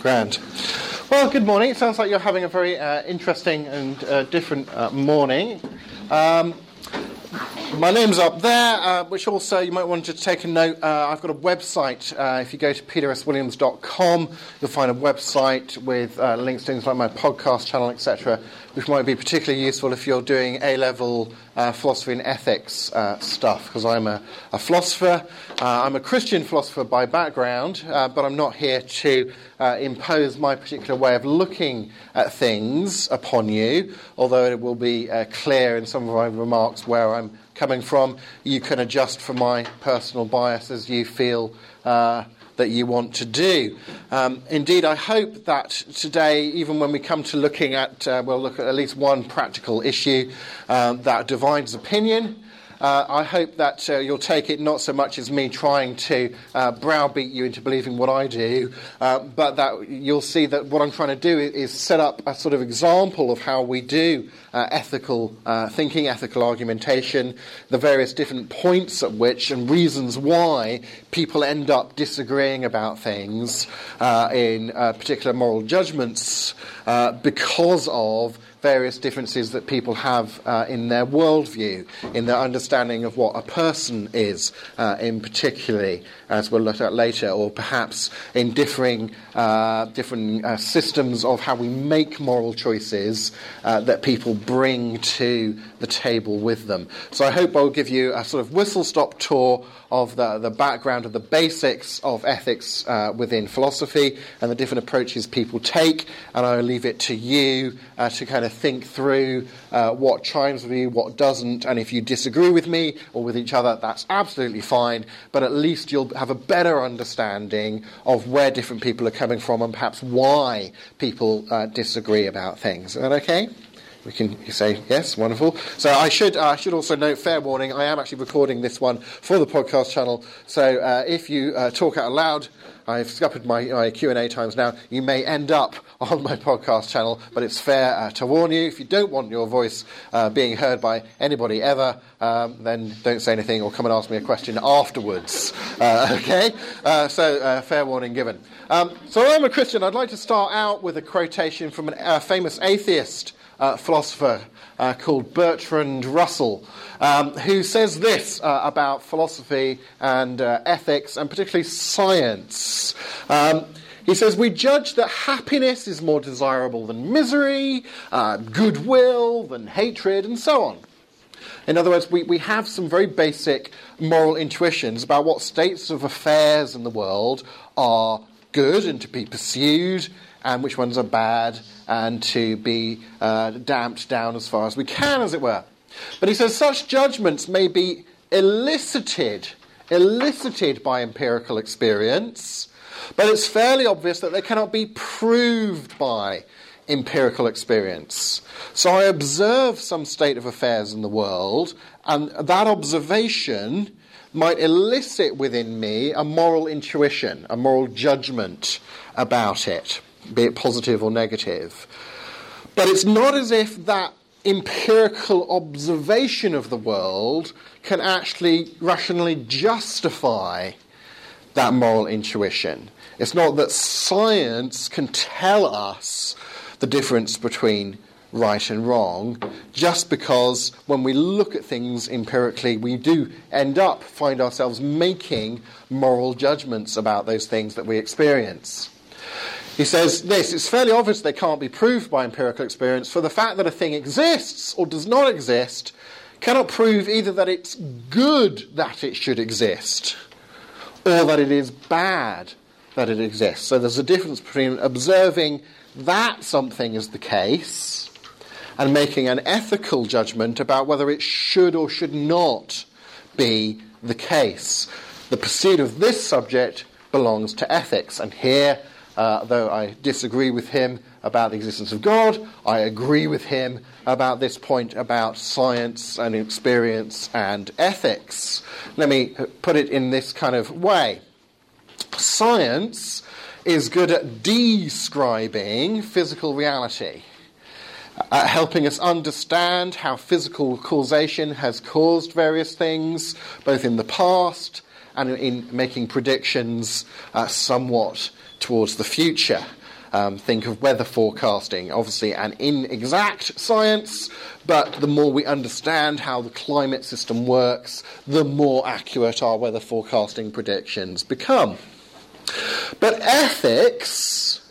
Grand. Well, good morning. It sounds like you're having a very uh, interesting and uh, different uh, morning. Um, my name's up there, uh, which also you might want to take a note. Uh, I've got a website. Uh, if you go to peterswilliams.com, you'll find a website with uh, links to things like my podcast channel, etc., which might be particularly useful if you're doing A level uh, philosophy and ethics uh, stuff, because I'm a, a philosopher. I'm a Christian philosopher by background, but I'm not here to impose my particular way of looking at things upon you, although it will be clear in some of my remarks where I'm coming from. You can adjust for my personal bias as you feel uh, that you want to do. Um, indeed, I hope that today, even when we come to looking at, uh, we'll look at at least one practical issue um, that divides opinion. Uh, I hope that uh, you'll take it not so much as me trying to uh, browbeat you into believing what I do, uh, but that you'll see that what I'm trying to do is set up a sort of example of how we do uh, ethical uh, thinking, ethical argumentation, the various different points at which and reasons why people end up disagreeing about things in particular moral judgments because of various differences that people have uh, in their worldview, in their understanding of what a person is, uh, in particularly, as we'll look at later, or perhaps in differing uh, different uh, systems of how we make moral choices uh, that people bring to the table with them. So I hope I'll give you a sort of whistle stop tour of the, the background of the basics of ethics uh, within philosophy and the different approaches people take, and I'll leave it to you uh, to kind of think through uh, what chimes with you, what doesn't, and if you disagree with me or with each other, that's absolutely fine, but at least you'll have a better understanding of where different people are coming from and perhaps why people uh, disagree about things. Is that okay? We can say yes, wonderful. So I should uh, I should also note, fair warning, I am actually recording this one for the podcast channel. So uh, if you uh, talk out loud, I've scuppered my, my Q and A times now. You may end up on my podcast channel, but it's fair uh, to warn you. If you don't want your voice uh, being heard by anybody ever, um, then don't say anything or come and ask me a question afterwards. Uh, okay, so fair warning given. Um, so I'm a Christian. I'd like to start out with a quotation from a famous atheist uh, philosopher uh, called Bertrand Russell, um, who says this uh, about philosophy and uh, ethics, and particularly science. Um, he says, We judge that happiness is more desirable than misery, uh, goodwill than hatred, and so on. In other words, we, we have some very basic moral intuitions about what states of affairs in the world are good and to be pursued, and which ones are bad and to be uh, damped down as far as we can, as it were. But he says such judgments may be elicited, elicited by empirical experience, but it's fairly obvious that they cannot be proved by empirical experience. So I observe some state of affairs in the world, and that observation might elicit within me a moral intuition, a moral judgment about it be it positive or negative. But it's not as if that empirical observation of the world can actually rationally justify that moral intuition. It's not that science can tell us the difference between right and wrong, just because when we look at things empirically, we do end up find ourselves making moral judgments about those things that we experience. He says this it's fairly obvious they can't be proved by empirical experience, for the fact that a thing exists or does not exist cannot prove either that it's good that it should exist or that it is bad that it exists. So there's a difference between observing that something is the case and making an ethical judgment about whether it should or should not be the case. The pursuit of this subject belongs to ethics, and here uh, though I disagree with him about the existence of God, I agree with him about this point about science and experience and ethics. Let me put it in this kind of way science is good at describing physical reality. Uh, helping us understand how physical causation has caused various things, both in the past and in making predictions uh, somewhat towards the future. Um, think of weather forecasting, obviously an inexact science, but the more we understand how the climate system works, the more accurate our weather forecasting predictions become. But ethics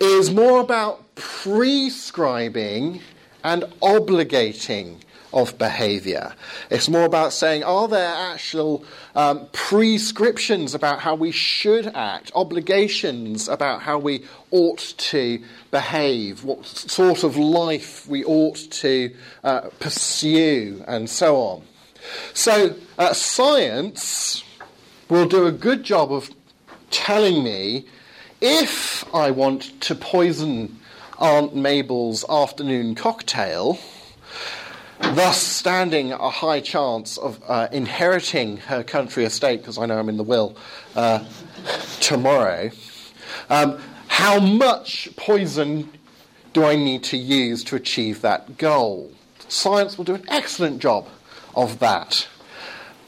is more about prescribing and obligating of behavior. It's more about saying, are there actual um, prescriptions about how we should act, obligations about how we ought to behave, what sort of life we ought to uh, pursue, and so on. So, uh, science will do a good job of telling me if I want to poison Aunt Mabel's afternoon cocktail thus standing a high chance of uh, inheriting her country estate, because I know I'm in the will, uh, tomorrow. Um, how much poison do I need to use to achieve that goal? Science will do an excellent job of that.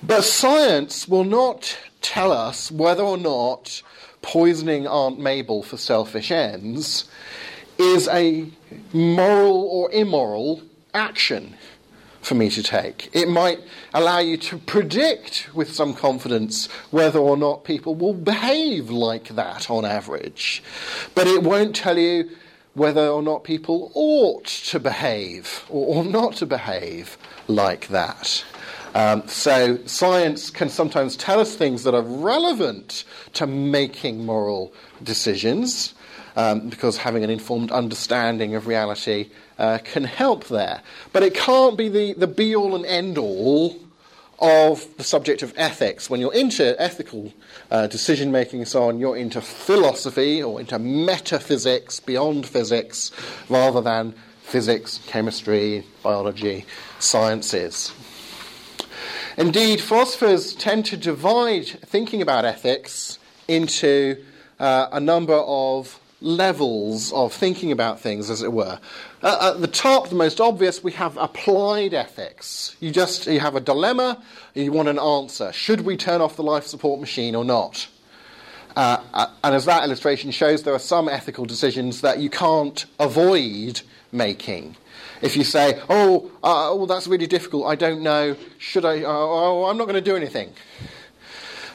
But science will not tell us whether or not poisoning Aunt Mabel for selfish ends is a moral or immoral action for me to take. It might allow you to predict with some confidence whether or not people will behave like that on average. But it won't tell you whether or not people ought to behave or, not to behave like that. Um, so, science can sometimes tell us things that are relevant to making moral decisions, um, because having an informed understanding of reality uh, can help there. But it can't be the, the be all and end all of the subject of ethics. When you're into ethical uh, decision making and so on, you're into philosophy or into metaphysics beyond physics rather than physics, chemistry, biology, sciences. Indeed, philosophers tend to divide thinking about ethics into uh, a number of levels of thinking about things, as it were. Uh, at the top, the most obvious, we have applied ethics. You just you have a dilemma, you want an answer. Should we turn off the life support machine or not? Uh, uh, and as that illustration shows, there are some ethical decisions that you can't avoid making. If you say, "Oh, uh, oh, that's really difficult. I don't know. Should I? Uh, oh, I'm not going to do anything."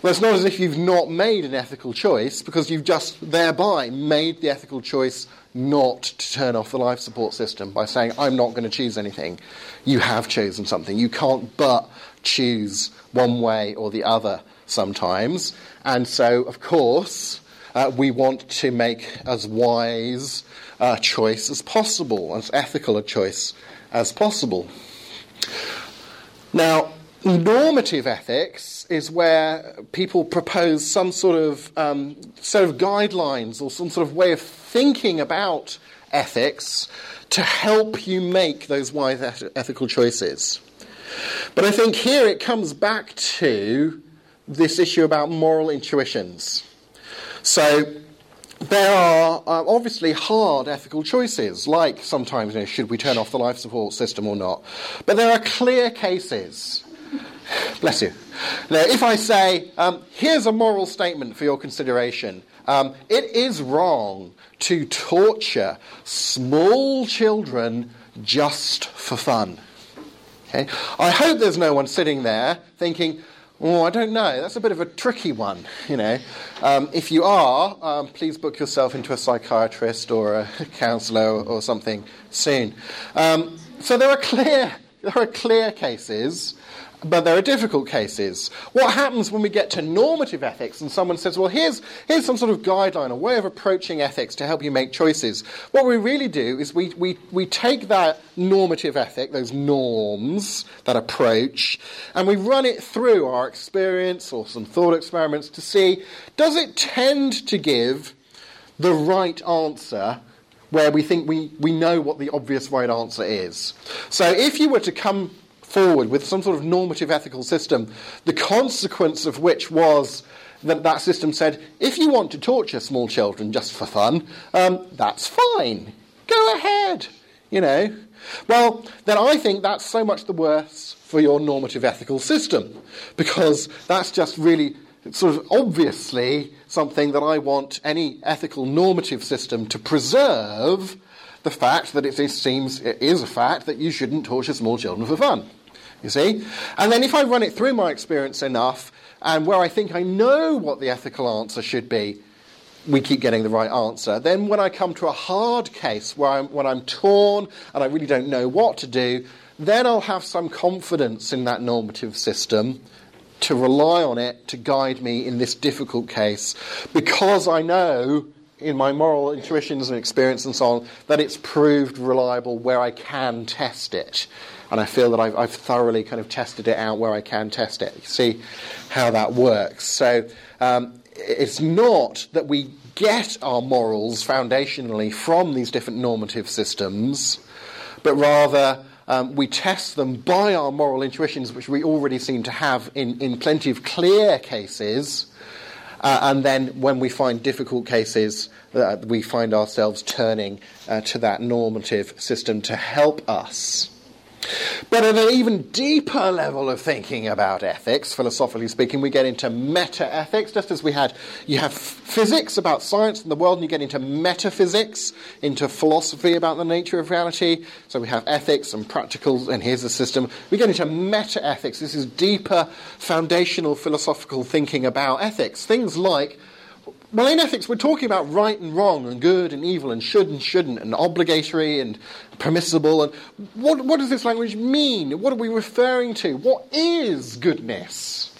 Well, it's not as if you've not made an ethical choice, because you've just thereby made the ethical choice not to turn off the life support system by saying, I'm not going to choose anything. You have chosen something. You can't but choose one way or the other sometimes. And so, of course, uh, we want to make as wise a choice as possible, as ethical a choice as possible. Now, normative ethics is where people propose some sort of um, set of guidelines or some sort of way of thinking about ethics to help you make those wise ethical choices. But I think here it comes back to this issue about moral intuitions. So there are uh, obviously hard ethical choices, like sometimes you know, should we turn off the life support system or not. But there are clear cases Bless you. Now, if I say, um, here's a moral statement for your consideration, um, it is wrong to torture small children just for fun. Okay? I hope there's no one sitting there thinking, oh, I don't know, that's a bit of a tricky one, you know. Um, if you are, um, please book yourself into a psychiatrist or a counsellor or, something soon. Um, so there are clear, there are clear cases but there are difficult cases. What happens when we get to normative ethics and someone says, well, here's, here's some sort of guideline, a way of approaching ethics to help you make choices? What we really do is we, we, we take that normative ethic, those norms, that approach, and we run it through our experience or some thought experiments to see does it tend to give the right answer where we think we, we know what the obvious right answer is. So if you were to come forward with some sort of normative ethical system, the consequence of which was that that system said, if you want to torture small children just for fun, um, that's fine. Go ahead. You know. Well, then I think that's so much the worse for your normative ethical system, because that's just really sort of obviously something that I want any ethical normative system to preserve the fact that it seems it is a fact that you shouldn't torture small children for fun. You see? And then if I run it through my experience enough, and where I think I know what the ethical answer should be, we keep getting the right answer. Then when I come to a hard case where I'm, when I'm torn and I really don't know what to do, then I'll have some confidence in that normative system to rely on it to guide me in this difficult case because I know in my moral intuitions and experience and so on that it's proved reliable where I can test it. And I feel that I've, I've thoroughly kind of tested it out where I can test it. See how that works. So um, it's not that we get our morals foundationally from these different normative systems, but rather um, we test them by our moral intuitions, which we already seem to have in, in plenty of clear cases. Uh, and then when we find difficult cases, uh, we find ourselves turning uh, to that normative system to help us. But at an even deeper level of thinking about ethics, philosophically speaking, we get into meta ethics, just as we had, you have physics about science and the world, and you get into metaphysics, into philosophy about the nature of reality. So we have ethics and practicals, and here's the system. We get into meta ethics. This is deeper, foundational philosophical thinking about ethics. Things like well, in ethics, we're talking about right and wrong, and good and evil, and should and shouldn't, and obligatory and permissible. And what, what does this language mean? What are we referring to? What is goodness?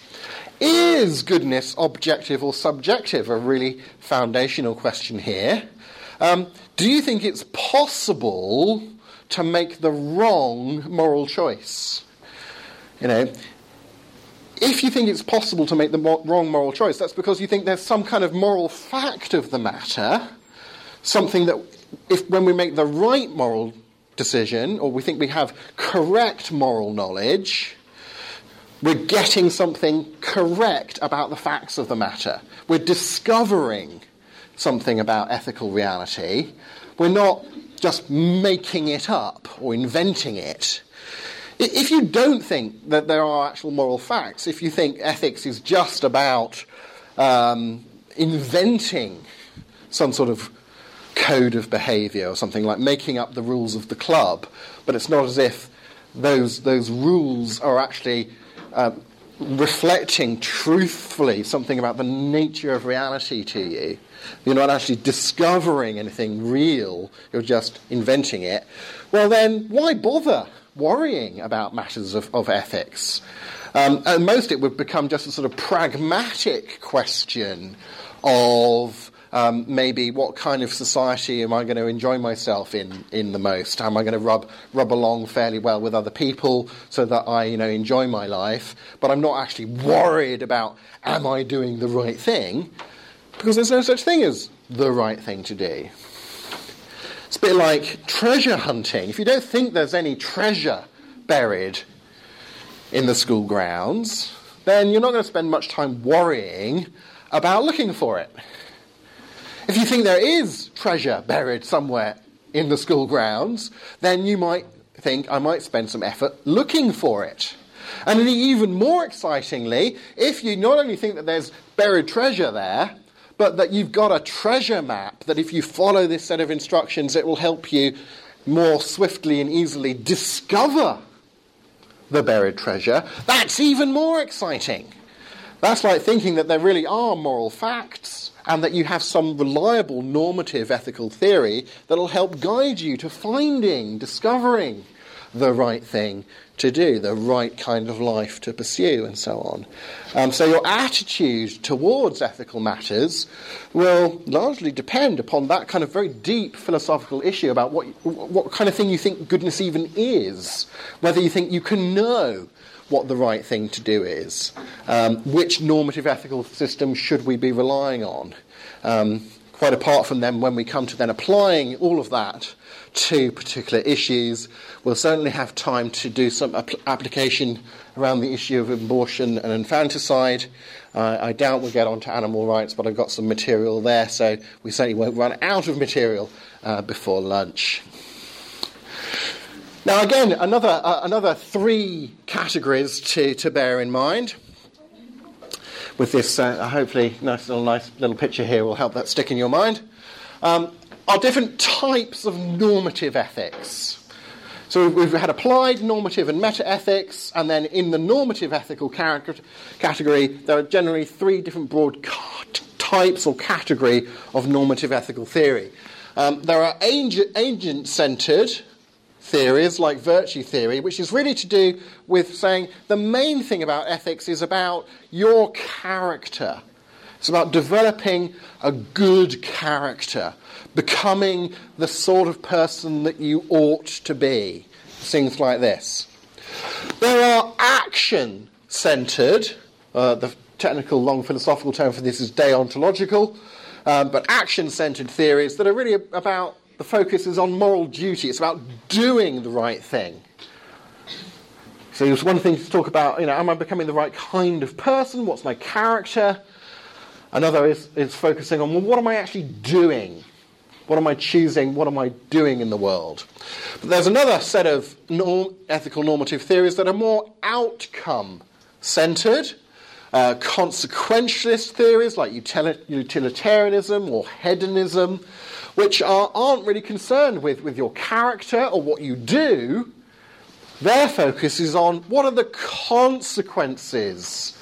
Is goodness objective or subjective? A really foundational question here. Um, do you think it's possible to make the wrong moral choice? You know, if you think it's possible to make the mo- wrong moral choice, that's because you think there's some kind of moral fact of the matter, something that, if when we make the right moral decision, or we think we have correct moral knowledge, we're getting something correct about the facts of the matter. We're discovering something about ethical reality. We're not just making it up or inventing it. If you don't think that there are actual moral facts, if you think ethics is just about um, inventing some sort of code of behavior or something like making up the rules of the club, but it's not as if those, those rules are actually uh, reflecting truthfully something about the nature of reality to you. You're not actually discovering anything real, you're just inventing it. Well, then, why bother? Worrying about matters of, of ethics. Um, and most it would become just a sort of pragmatic question of um, maybe what kind of society am I going to enjoy myself in, in the most? Am I going to rub, rub along fairly well with other people so that I you know, enjoy my life? But I'm not actually worried about am I doing the right thing? Because there's no such thing as the right thing to do. It's a bit like treasure hunting. If you don't think there's any treasure buried in the school grounds, then you're not going to spend much time worrying about looking for it. If you think there is treasure buried somewhere in the school grounds, then you might think, I might spend some effort looking for it. And even more excitingly, if you not only think that there's buried treasure there, but that you've got a treasure map that if you follow this set of instructions, it will help you more swiftly and easily discover the buried treasure. That's even more exciting. That's like thinking that there really are moral facts and that you have some reliable normative ethical theory that'll help guide you to finding, discovering the right thing to do, the right kind of life to pursue, and so on. Um, so your attitude towards ethical matters will largely depend upon that kind of very deep philosophical issue about what, what kind of thing you think goodness even is, whether you think you can know what the right thing to do is, um, which normative ethical system should we be relying on. Um, quite apart from them, when we come to then applying all of that to particular issues. We'll certainly have time to do some application around the issue of abortion and infanticide. Uh, I doubt we'll get onto animal rights, but I've got some material there, so we certainly won't run out of material uh, before lunch. Now, again, another, uh, another three categories to, to bear in mind. With this, uh, hopefully, nice little, nice little picture here will help that stick in your mind, um, are different types of normative ethics. So we've had applied normative and meta ethics, and then in the normative ethical category, there are generally three different broad types or category of normative ethical theory. Um, there are agent centered theories like virtue theory, which is really to do with saying the main thing about ethics is about your character. It's about developing a good character, becoming the sort of person that you ought to be. Things like this. There are action centered, uh, the technical long philosophical term for this is deontological, um, but action centered theories that are really about the focus is on moral duty. It's about doing the right thing. So it's one thing to talk about, you know, am I becoming the right kind of person? What's my character? Another is, is focusing on, well, what am I actually doing? What am I choosing? What am I doing in the world? But there's another set of norm, ethical normative theories that are more outcome centered. Uh, consequentialist theories like utilitarianism or hedonism, which are, aren't really concerned with, with your character or what you do. Their focus is on what are the consequences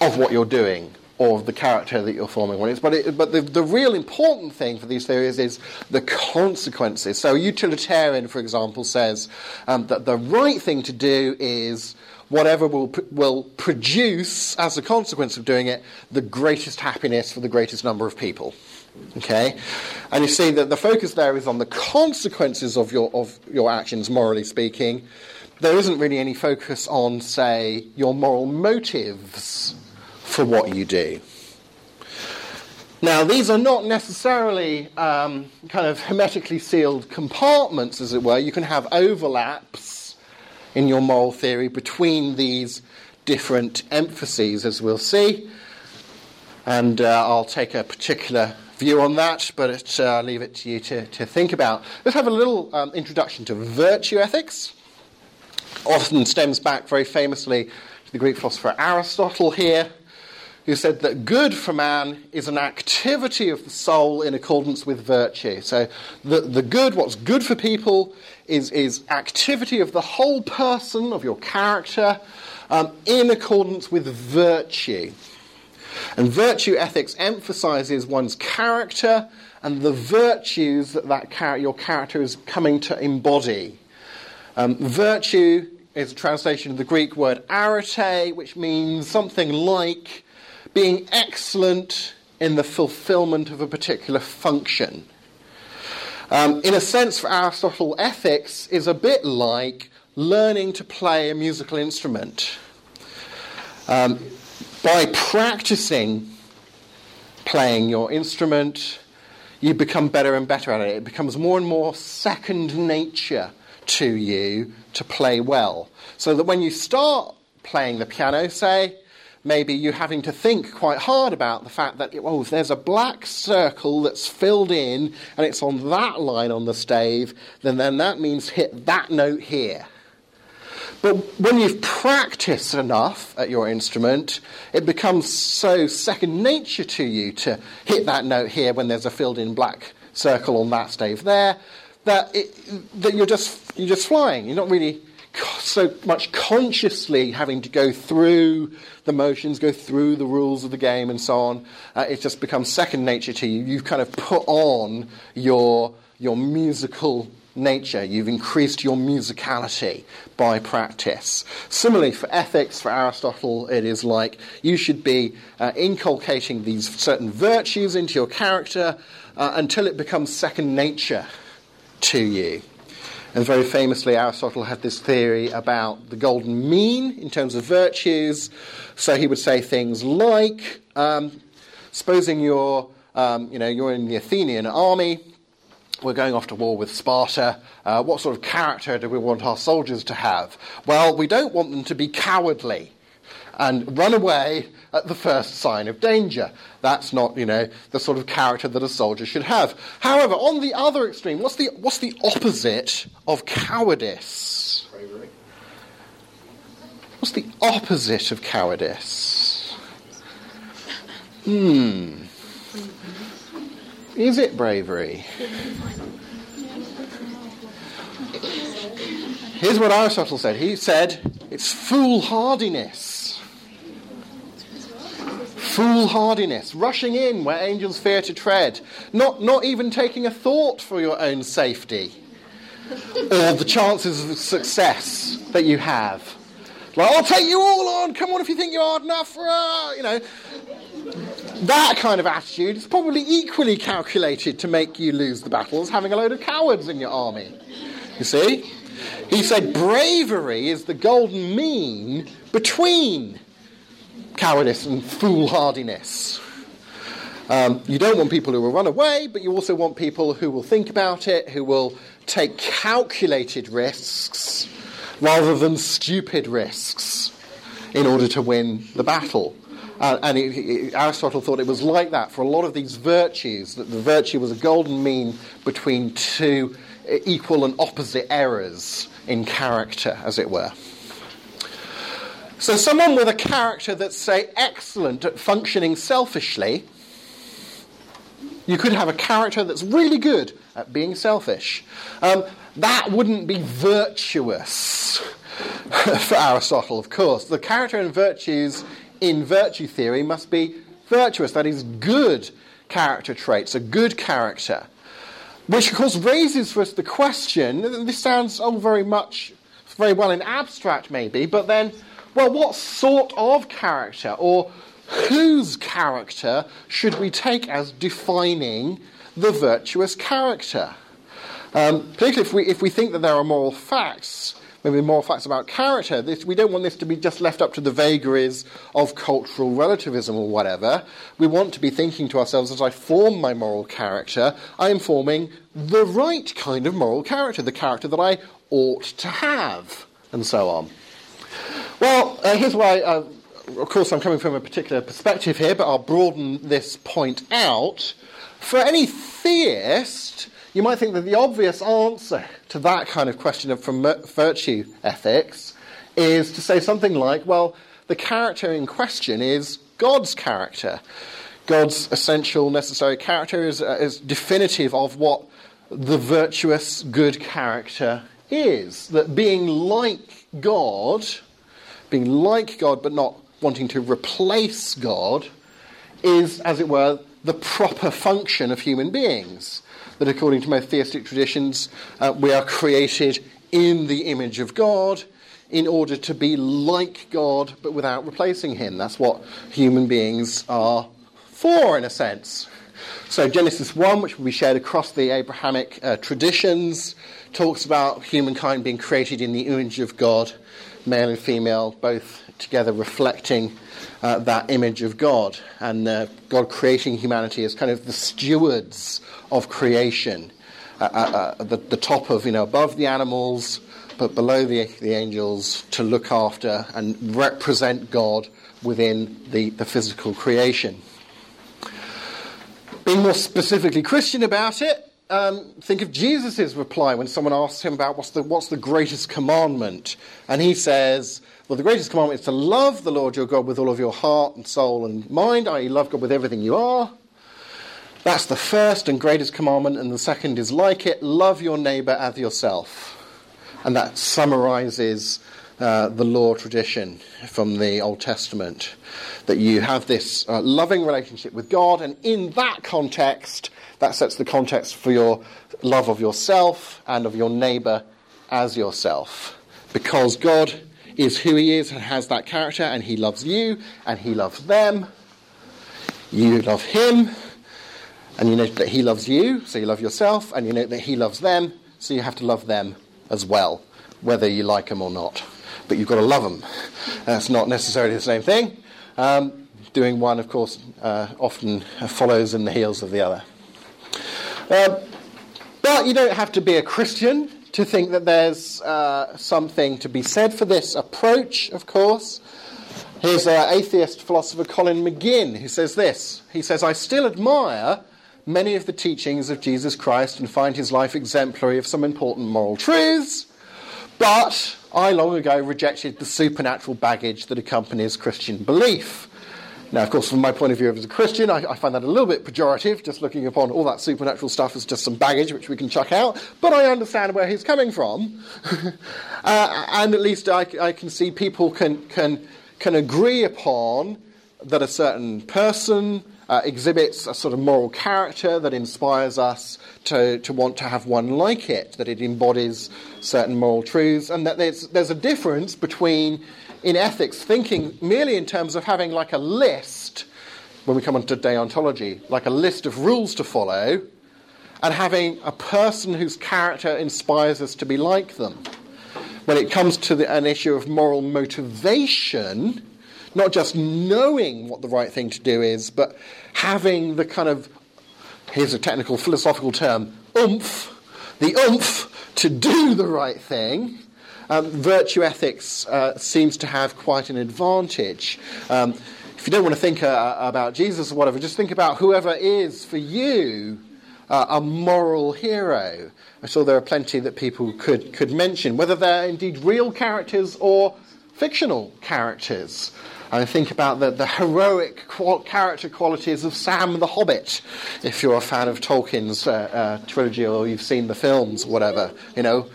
of what you're doing or of the character that you're forming. But, it, but the, the real important thing for these theories is the consequences. So, a utilitarian, for example, says um, that the right thing to do is whatever will, will produce, as a consequence of doing it, the greatest happiness for the greatest number of people. Okay? And you see that the focus there is on the consequences of your, of your actions, morally speaking. There isn't really any focus on, say, your moral motives for what you do. Now, these are not necessarily um, kind of hermetically sealed compartments, as it were. You can have overlaps in your moral theory between these different emphases, as we'll see. And uh, I'll take a particular view on that, but uh, I'll leave it to you to, to think about. Let's have a little um, introduction to virtue ethics. Often stems back very famously to the Greek philosopher Aristotle here, who said that good for man is an activity of the soul in accordance with virtue. So the, the good, what's good for people, is, is activity of the whole person, of your character, um, in accordance with virtue. And virtue ethics emphasizes one's character and the virtues that, that char- your character is coming to embody. Um, virtue is a translation of the Greek word arete, which means something like being excellent in the fulfillment of a particular function. Um, in a sense, for Aristotle, ethics is a bit like learning to play a musical instrument. Um, by practicing playing your instrument, you become better and better at it. It becomes more and more second nature to you to play well. So that when you start playing the piano, say, maybe you're having to think quite hard about the fact that, oh, there's a black circle that's filled in and it's on that line on the stave, then, then that means hit that note here. But when you've practiced enough at your instrument, it becomes so second nature to you to hit that note here when there's a filled in black circle on that stave there, that, it, that you're, just, you're just flying. You're not really so much consciously having to go through the motions, go through the rules of the game, and so on. Uh, it just becomes second nature to you. You've kind of put on your, your musical nature. You've increased your musicality by practice. Similarly, for ethics, for Aristotle, it is like you should be uh, inculcating these certain virtues into your character uh, until it becomes second nature to you. And very famously, Aristotle had this theory about the golden mean in terms of virtues. So he would say things like, um, supposing you're, um, you know, you're in the Athenian army, we're going off to war with Sparta. Uh, what sort of character do we want our soldiers to have? Well, we don't want them to be cowardly and run away at the first sign of danger. That's not, you know, the sort of character that a soldier should have. However, on the other extreme, what's the, what's the opposite of cowardice? What's the opposite of cowardice? Hmm. Is it bravery? Here's what Aristotle said. He said it's foolhardiness. Foolhardiness, rushing in where angels fear to tread, not, not even taking a thought for your own safety or the chances of success that you have. Like, I'll take you all on, come on if you think you're hard enough, uh, you know. That kind of attitude is probably equally calculated to make you lose the battles having a load of cowards in your army. You see? He said bravery is the golden mean between cowardice and foolhardiness. Um, you don't want people who will run away, but you also want people who will think about it, who will take calculated risks rather than stupid risks in order to win the battle. Uh, and it, it, Aristotle thought it was like that for a lot of these virtues, that the virtue was a golden mean between two equal and opposite errors in character, as it were. So, someone with a character that's, say, excellent at functioning selfishly, you could have a character that's really good at being selfish. Um, that wouldn't be virtuous for Aristotle, of course. The character and virtues in virtue theory must be virtuous, that is, good character traits, a good character. Which, of course, raises for us the question this sounds all very much, very well in abstract, maybe, but then well, what sort of character or whose character should we take as defining the virtuous character? Um, particularly if we, if we think that there are moral facts, maybe more facts about character, this, we don't want this to be just left up to the vagaries of cultural relativism or whatever. We want to be thinking to ourselves, as I form my moral character, I am forming the right kind of moral character, the character that I ought to have, and so on. Well, uh, here's why. Uh, of course, I'm coming from a particular perspective here, but I'll broaden this point out. For any theist, you might think that the obvious answer to that kind of question from virtue ethics is to say something like, well, the character in question is God's character. God's essential, necessary character is, uh, is definitive of what the virtuous, good character is. That being like God being like God but not wanting to replace God is, as it were, the proper function of human beings. That according to most theistic traditions, uh, we are created in the image of God in order to be like God but without replacing Him. That's what human beings are for, in a sense. So, Genesis 1, which will be shared across the Abrahamic uh, traditions, talks about humankind being created in the image of God male and female, both together reflecting uh, that image of God, and uh, God creating humanity as kind of the stewards of creation, uh, uh, uh the, the, top of, you know, above the animals, but below the, the angels to look after and represent God within the, the physical creation. Being more specifically Christian about it, um, think of Jesus' reply when someone asks him about what's the, what's the greatest commandment. And he says, Well, the greatest commandment is to love the Lord your God with all of your heart and soul and mind, i.e., love God with everything you are. That's the first and greatest commandment. And the second is like it love your neighbor as yourself. And that summarizes uh, the law tradition from the Old Testament. That you have this uh, loving relationship with God, and in that context, that sets the context for your love of yourself and of your neighbour as yourself. Because God is who He is and has that character, and He loves you and He loves them. You love Him, and you know that He loves you, so you love yourself, and you know that He loves them, so you have to love them as well, whether you like them or not. But you've got to love them. That's not necessarily the same thing. Um, doing one, of course, uh, often follows in the heels of the other. Um, but you don't have to be a Christian to think that there's uh, something to be said for this approach, of course. Here's uh, atheist philosopher Colin McGinn who says this. He says, I still admire many of the teachings of Jesus Christ and find his life exemplary of some important moral truths, but I long ago rejected the supernatural baggage that accompanies Christian belief. Now, of course, from my point of view as a Christian, I, I, find that a little bit pejorative, just looking upon all that supernatural stuff as just some baggage which we can chuck out, but I understand where he's coming from. uh, and at least I, I, can see people can, can, can agree upon that a certain person uh, exhibits a sort of moral character that inspires us to, to want to have one like it, that it embodies certain moral truths, and that there's, there's a difference between in ethics thinking merely in terms of having like a list, when we come on to deontology, like a list of rules to follow, and having a person whose character inspires us to be like them. When it comes to the, an issue of moral motivation, not just knowing what the right thing to do is, but having the kind of, here's a technical philosophical term, oomph, the oomph to do the right thing, um, virtue ethics uh, seems to have quite an advantage. Um, if you don't want to think uh, about Jesus or whatever, just think about whoever is for you uh, a moral hero. I saw there are plenty that people could, could mention, whether they're indeed real characters or fictional characters. I think about the, the heroic qual- character qualities of Sam the Hobbit, if you're a fan of Tolkien's uh, uh, trilogy or you've seen the films, whatever. You know,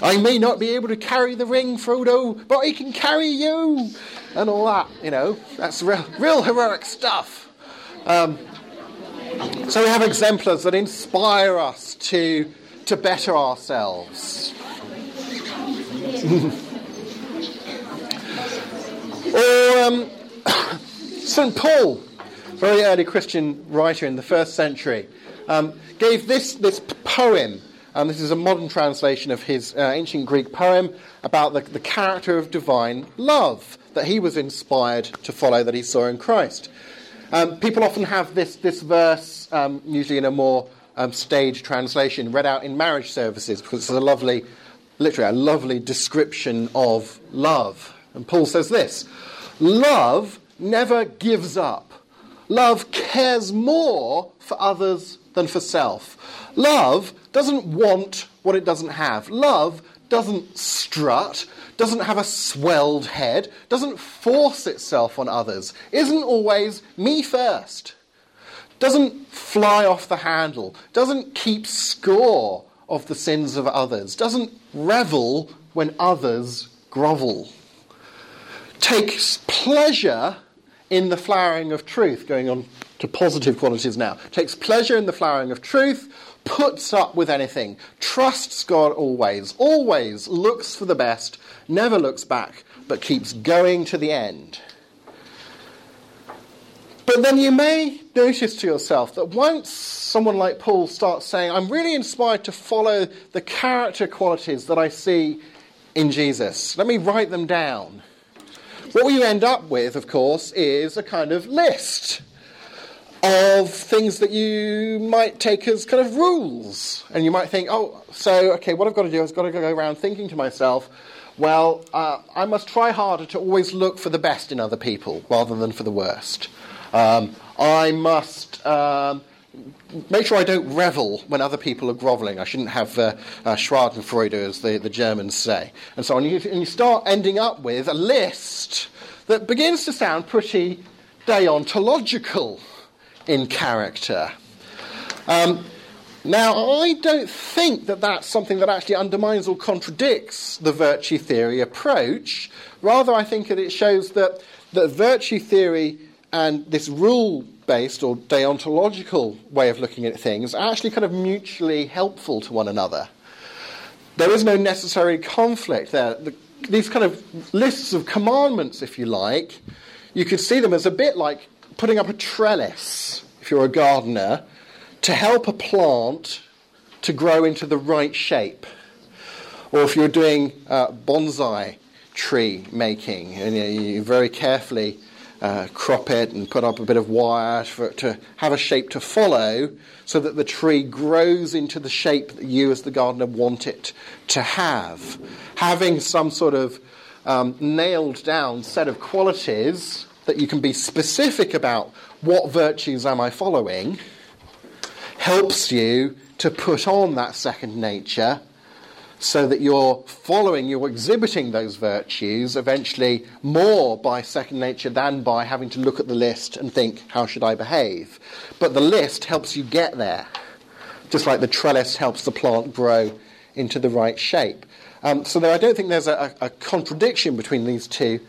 I may not be able to carry the ring, Frodo, but I can carry you, and all that. You know, that's real, real heroic stuff. Um, so we have exemplars that inspire us to to better ourselves. Or um, St. Paul, very early Christian writer in the first century, um, gave this, this poem. Um, this is a modern translation of his uh, ancient Greek poem about the, the character of divine love that he was inspired to follow, that he saw in Christ. Um, people often have this, this verse, um, usually in a more um, stage translation, read out in marriage services because it's a lovely, literally, a lovely description of love. And Paul says this Love never gives up. Love cares more for others than for self. Love doesn't want what it doesn't have. Love doesn't strut, doesn't have a swelled head, doesn't force itself on others, isn't always me first, doesn't fly off the handle, doesn't keep score of the sins of others, doesn't revel when others grovel takes pleasure in the flowering of truth, going on to positive qualities now, takes pleasure in the flowering of truth, puts up with anything, trusts God always, always looks for the best, never looks back, but keeps going to the end. But then you may notice to yourself that once someone like Paul starts saying, I'm really inspired to follow the character qualities that I see in Jesus, let me write them down. What you end up with, of course, is a kind of list of things that you might take as kind of rules. And you might think, oh, so, okay, what I've got to do is I've got to go around thinking to myself, well, uh, I must try harder to always look for the best in other people rather than for the worst. Um, I must. Um, make sure I don't revel when other people are grovelling. I shouldn't have uh, uh, Schadenfreude, as the, the Germans say. And so on. And you, and you start ending up with a list that begins to sound pretty deontological in character. Um, now, I don't think that that's something that actually undermines or contradicts the virtue theory approach. Rather, I think that it shows that, that virtue theory and this rule based or deontological way of looking at things are actually kind of mutually helpful to one another. There is no necessary conflict there. The, these kind of lists of commandments, if you like, you could see them as a bit like putting up a trellis, if you're a gardener, to help a plant to grow into the right shape. Or if you're doing uh, bonsai tree making, and you, you very carefully uh, crop it and put up a bit of wire for it to have a shape to follow so that the tree grows into the shape that you as the gardener want it to have. Having some sort of um, nailed down set of qualities that you can be specific about what virtues am I following helps you to put on that second nature so that you're following, you're exhibiting those virtues eventually more by second nature than by having to look at the list and think, how should I behave? But the list helps you get there, just like the trellis helps the plant grow into the right shape. Um, so there, I don't think there's a, a contradiction between these two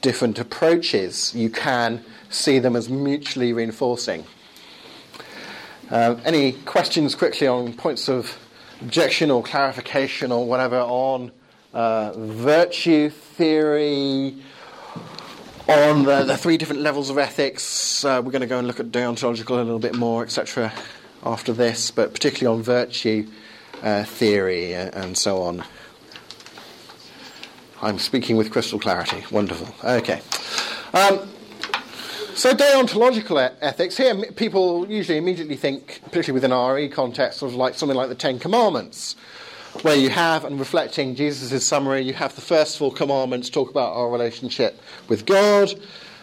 different approaches. You can see them as mutually reinforcing. Uh, any questions quickly on points of objection or clarification or whatever on uh, virtue theory, on the, the, three different levels of ethics. Uh, we're going to go and look at deontological a little bit more, etc., after this, but particularly on virtue uh, theory uh, and so on. I'm speaking with crystal clarity. Wonderful. Okay. Um, so, deontological ethics, here people usually immediately think, particularly within RE context, of like something like the Ten Commandments, where you have, and reflecting Jesus' summary, you have the first four commandments talk about our relationship with God,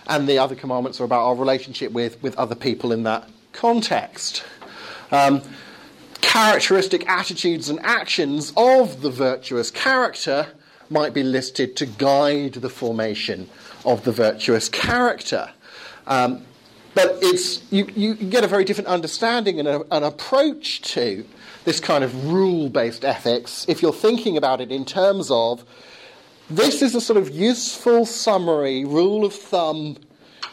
and the other commandments are about our relationship with, with other people in that context. Um, characteristic attitudes and actions of the virtuous character might be listed to guide the formation of the virtuous character. Um, but it's, you, you get a very different understanding and a, an approach to this kind of rule based ethics if you're thinking about it in terms of this is a sort of useful summary, rule of thumb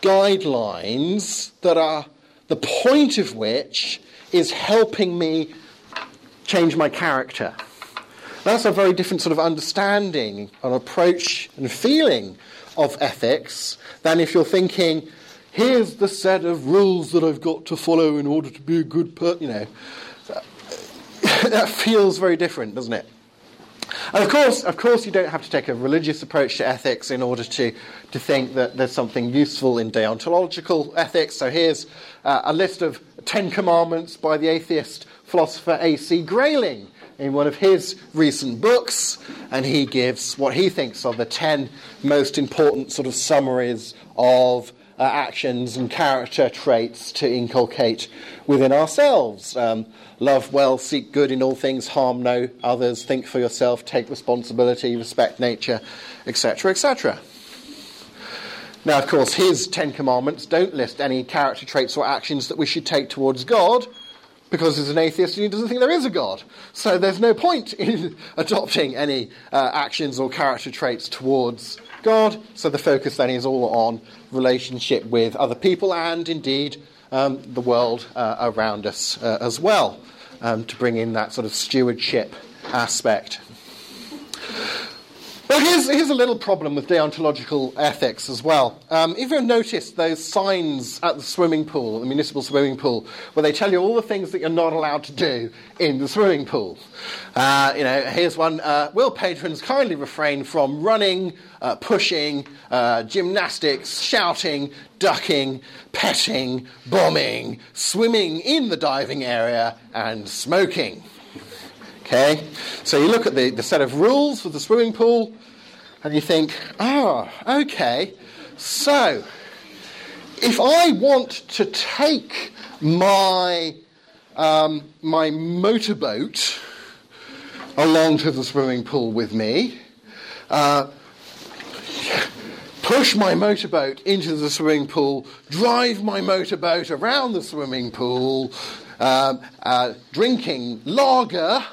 guidelines that are the point of which is helping me change my character. That's a very different sort of understanding, an approach and feeling of ethics than if you're thinking, here's the set of rules that I've got to follow in order to be a good person, you know. that feels very different, doesn't it? And of course, of course, you don't have to take a religious approach to ethics in order to, to think that there's something useful in deontological ethics. So here's uh, a list of Ten Commandments by the atheist philosopher A.C. Grayling in one of his recent books, and he gives what he thinks are the ten most important sort of summaries of uh, actions and character traits to inculcate within ourselves. Um, love well, seek good in all things, harm no others, think for yourself, take responsibility, respect nature, etc., etc. Now, of course, his Ten Commandments don't list any character traits or actions that we should take towards God, because he's an atheist and he doesn't think there is a God. So there's no point in adopting any uh, actions or character traits towards God. So the focus then is all on relationship with other people and indeed um, the world uh, around us uh, as well, um, to bring in that sort of stewardship aspect. Well, here's, here's a little problem with deontological ethics as well. Um, if you've noticed those signs at the swimming pool, the municipal swimming pool, where they tell you all the things that you're not allowed to do in the swimming pool. Uh, you know, here's one: uh, Will patrons kindly refrain from running, uh, pushing, uh, gymnastics, shouting, ducking, petting, bombing, swimming in the diving area, and smoking. Okay? So you look at the, the set of rules for the swimming pool and you think, oh, okay. So if I want to take my, um, my motorboat along to the swimming pool with me, uh, push my motorboat into the swimming pool, drive my motorboat around the swimming pool, um, uh, drinking lager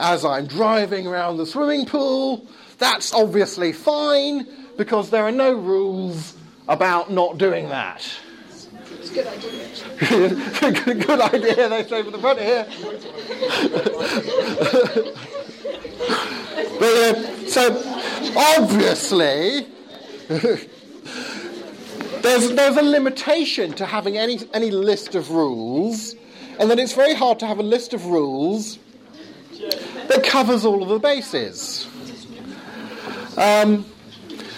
as I'm driving around the swimming pool. That's obviously fine because there are no rules about not doing that. It's a good idea. good, good idea, they say for the front here. but, uh, so, obviously, there's, there's a limitation to having any, any list of rules, and then it's very hard to have a list of rules that covers all of the bases. Um,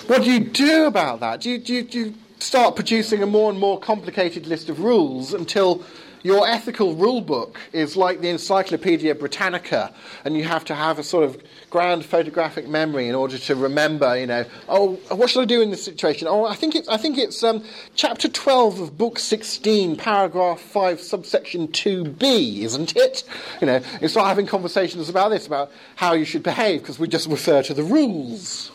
what do you do about that? Do you, do, you, do you start producing a more and more complicated list of rules until your ethical rule book is like the Encyclopedia Britannica, and you have to have a sort of grand photographic memory in order to remember, you know, oh, what should I do in this situation? Oh, I think it's, I think it's um, chapter 12 of book 16, paragraph 5, subsection 2b, isn't it? You know, it's not having conversations about this, about how you should behave, because we just refer to the rules.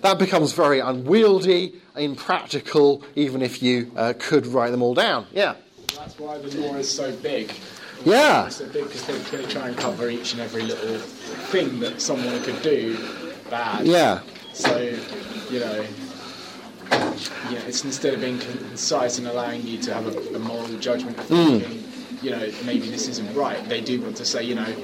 That becomes very unwieldy, impractical, even if you uh, could write them all down. Yeah. That's why the law is so big. Yeah. It's so big because they, they try and cover each and every little thing that someone could do bad. Yeah. So, you know, you know, it's instead of being concise and allowing you to have a, a moral judgment of mm. thinking, you know, maybe this isn't right. They do want to say, you know,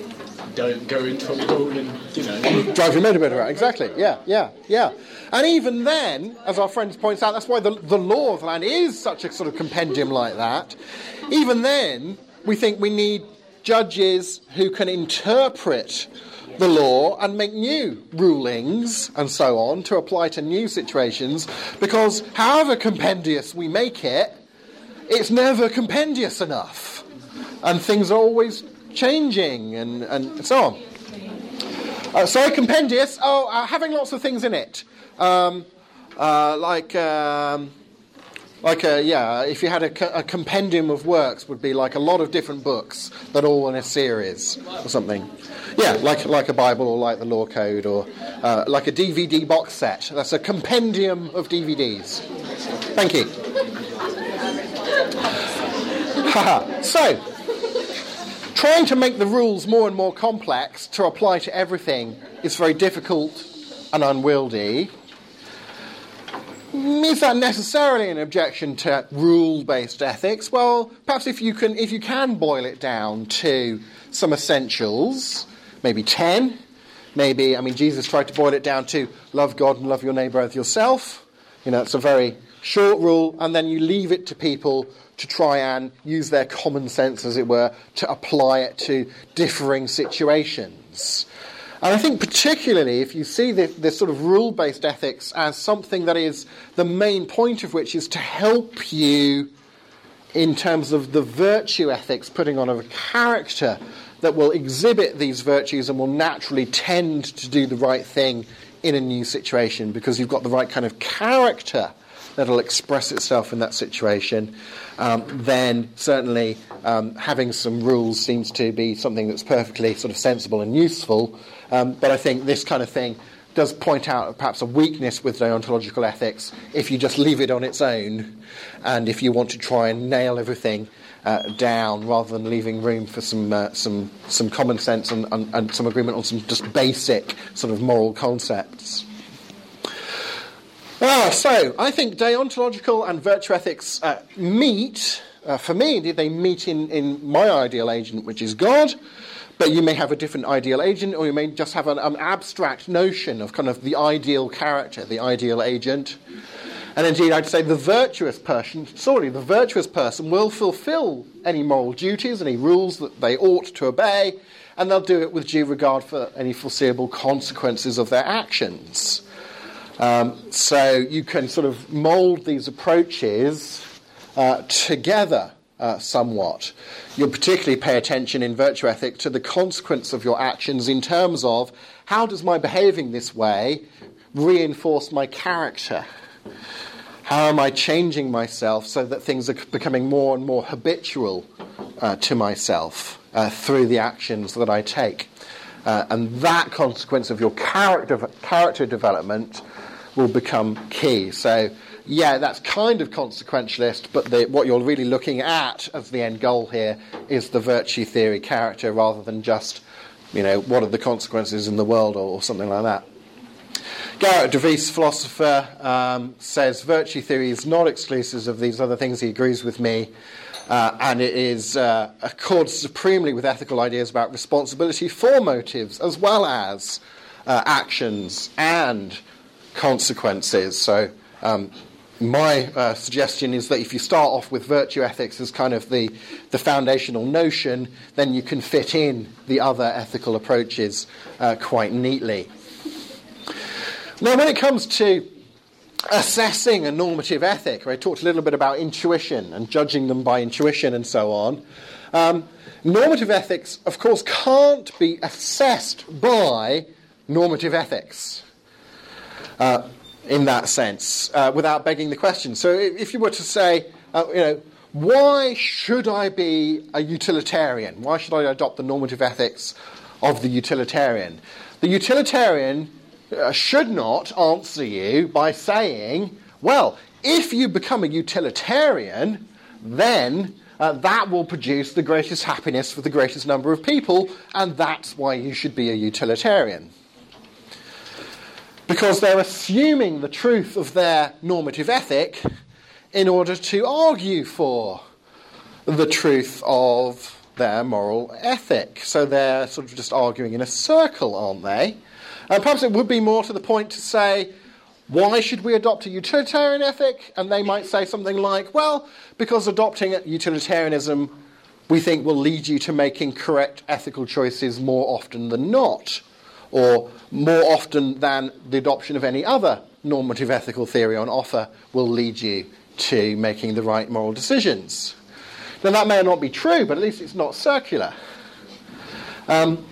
don't go into a pool and, you know, Drive your motorbike around. Exactly. Yeah, yeah, yeah. And even then, as our friend points out, that's why the, the law of the land is such a sort of compendium like that. Even then, we think we need judges who can interpret the law and make new rulings and so on to apply to new situations because however compendious we make it, it's never compendious enough. And things are always changing and, and so on. Uh, sorry, compendious. Oh, uh, having lots of things in it. Um, uh, like, um, like a, yeah, if you had a, a compendium of works, would be like a lot of different books that all in a series or something. Yeah, like like a Bible or like the Law Code or uh, like a DVD box set. That's a compendium of DVDs. Thank you. So, trying to make the rules more and more complex to apply to everything is very difficult and unwieldy. Is that necessarily an objection to rule-based ethics? Well, perhaps if you can, if you can boil it down to some essentials, maybe ten, maybe. I mean, Jesus tried to boil it down to love God and love your neighbour as yourself. You know, it's a very short rule, and then you leave it to people to try and use their common sense, as it were, to apply it to differing situations. And I think, particularly, if you see this, sort of rule based ethics as something that is the main point of which is to help you in terms of the virtue ethics, putting on a character that will exhibit these virtues and will naturally tend to do the right thing in a new situation because you've got the right kind of character that'll express itself in that situation, um, then certainly um, having some rules seems to be something that's perfectly sort of sensible and useful. Um, but I think this kind of thing does point out perhaps a weakness with deontological ethics if you just leave it on its own and if you want to try and nail everything uh, down rather than leaving room for some, uh, some, some common sense and, and, and some agreement on some just basic sort of moral concepts. Ah, so I think deontological and virtue ethics uh, meet. Uh, for me, Did they meet in, in my ideal agent, which is God. But you may have a different ideal agent, or you may just have an, an abstract notion of kind of the ideal character, the ideal agent. And indeed, I'd say the virtuous person, sorry, the virtuous person will fulfill any moral duties, any rules that they ought to obey, and they'll do it with due regard for any foreseeable consequences of their actions. Um, so you can sort of mould these approaches uh, together uh, somewhat. You'll particularly pay attention in virtue ethic to the consequence of your actions in terms of how does my behaving this way reinforce my character? How am I changing myself so that things are becoming more and more habitual uh, to myself uh, through the actions that I take? Uh, and that consequence of your character, character development will become key. So, yeah, that's kind of consequentialist, but the, what you're really looking at as the end goal here is the virtue theory character rather than just, you know, what are the consequences in the world or, or something like that. Garrett DeWeese, philosopher, um, says virtue theory is not exclusive of these other things. He agrees with me. Uh, and it is uh, accords supremely with ethical ideas about responsibility for motives as well as uh, actions and consequences. So, um, my uh, suggestion is that if you start off with virtue ethics as kind of the, the foundational notion, then you can fit in the other ethical approaches uh, quite neatly. Now, when it comes to assessing a normative ethic, I talked a little bit about intuition and judging them by intuition and so on. Um, normative ethics, of course, can't be assessed by normative ethics uh, in that sense uh, without begging the question. So if you were to say, uh, you know, why should I be a utilitarian? Why should I adopt the normative ethics of the utilitarian? The utilitarian uh, should not answer you by saying, well, if you become a utilitarian, then uh, that will produce the greatest happiness for the greatest number of people, and that's why you should be a utilitarian. Because they're assuming the truth of their normative ethic in order to argue for the truth of their moral ethic. So they're sort of just arguing in a circle, aren't they? And perhaps it would be more to the point to say, why should we adopt a utilitarian ethic? And they might say something like, well, because adopting utilitarianism we think will lead you to making correct ethical choices more often than not, or more often than the adoption of any other normative ethical theory on offer will lead you to making the right moral decisions. Now, that may not be true, but at least it's not circular. Um,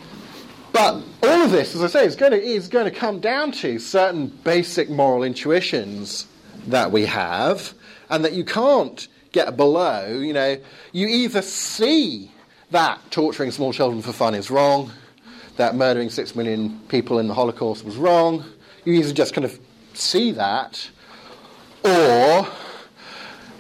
but all of this, as I say, is going, to, is going to come down to certain basic moral intuitions that we have and that you can't get below. You know, you either see that torturing small children for fun is wrong, that murdering six million people in the Holocaust was wrong. You either just kind of see that, or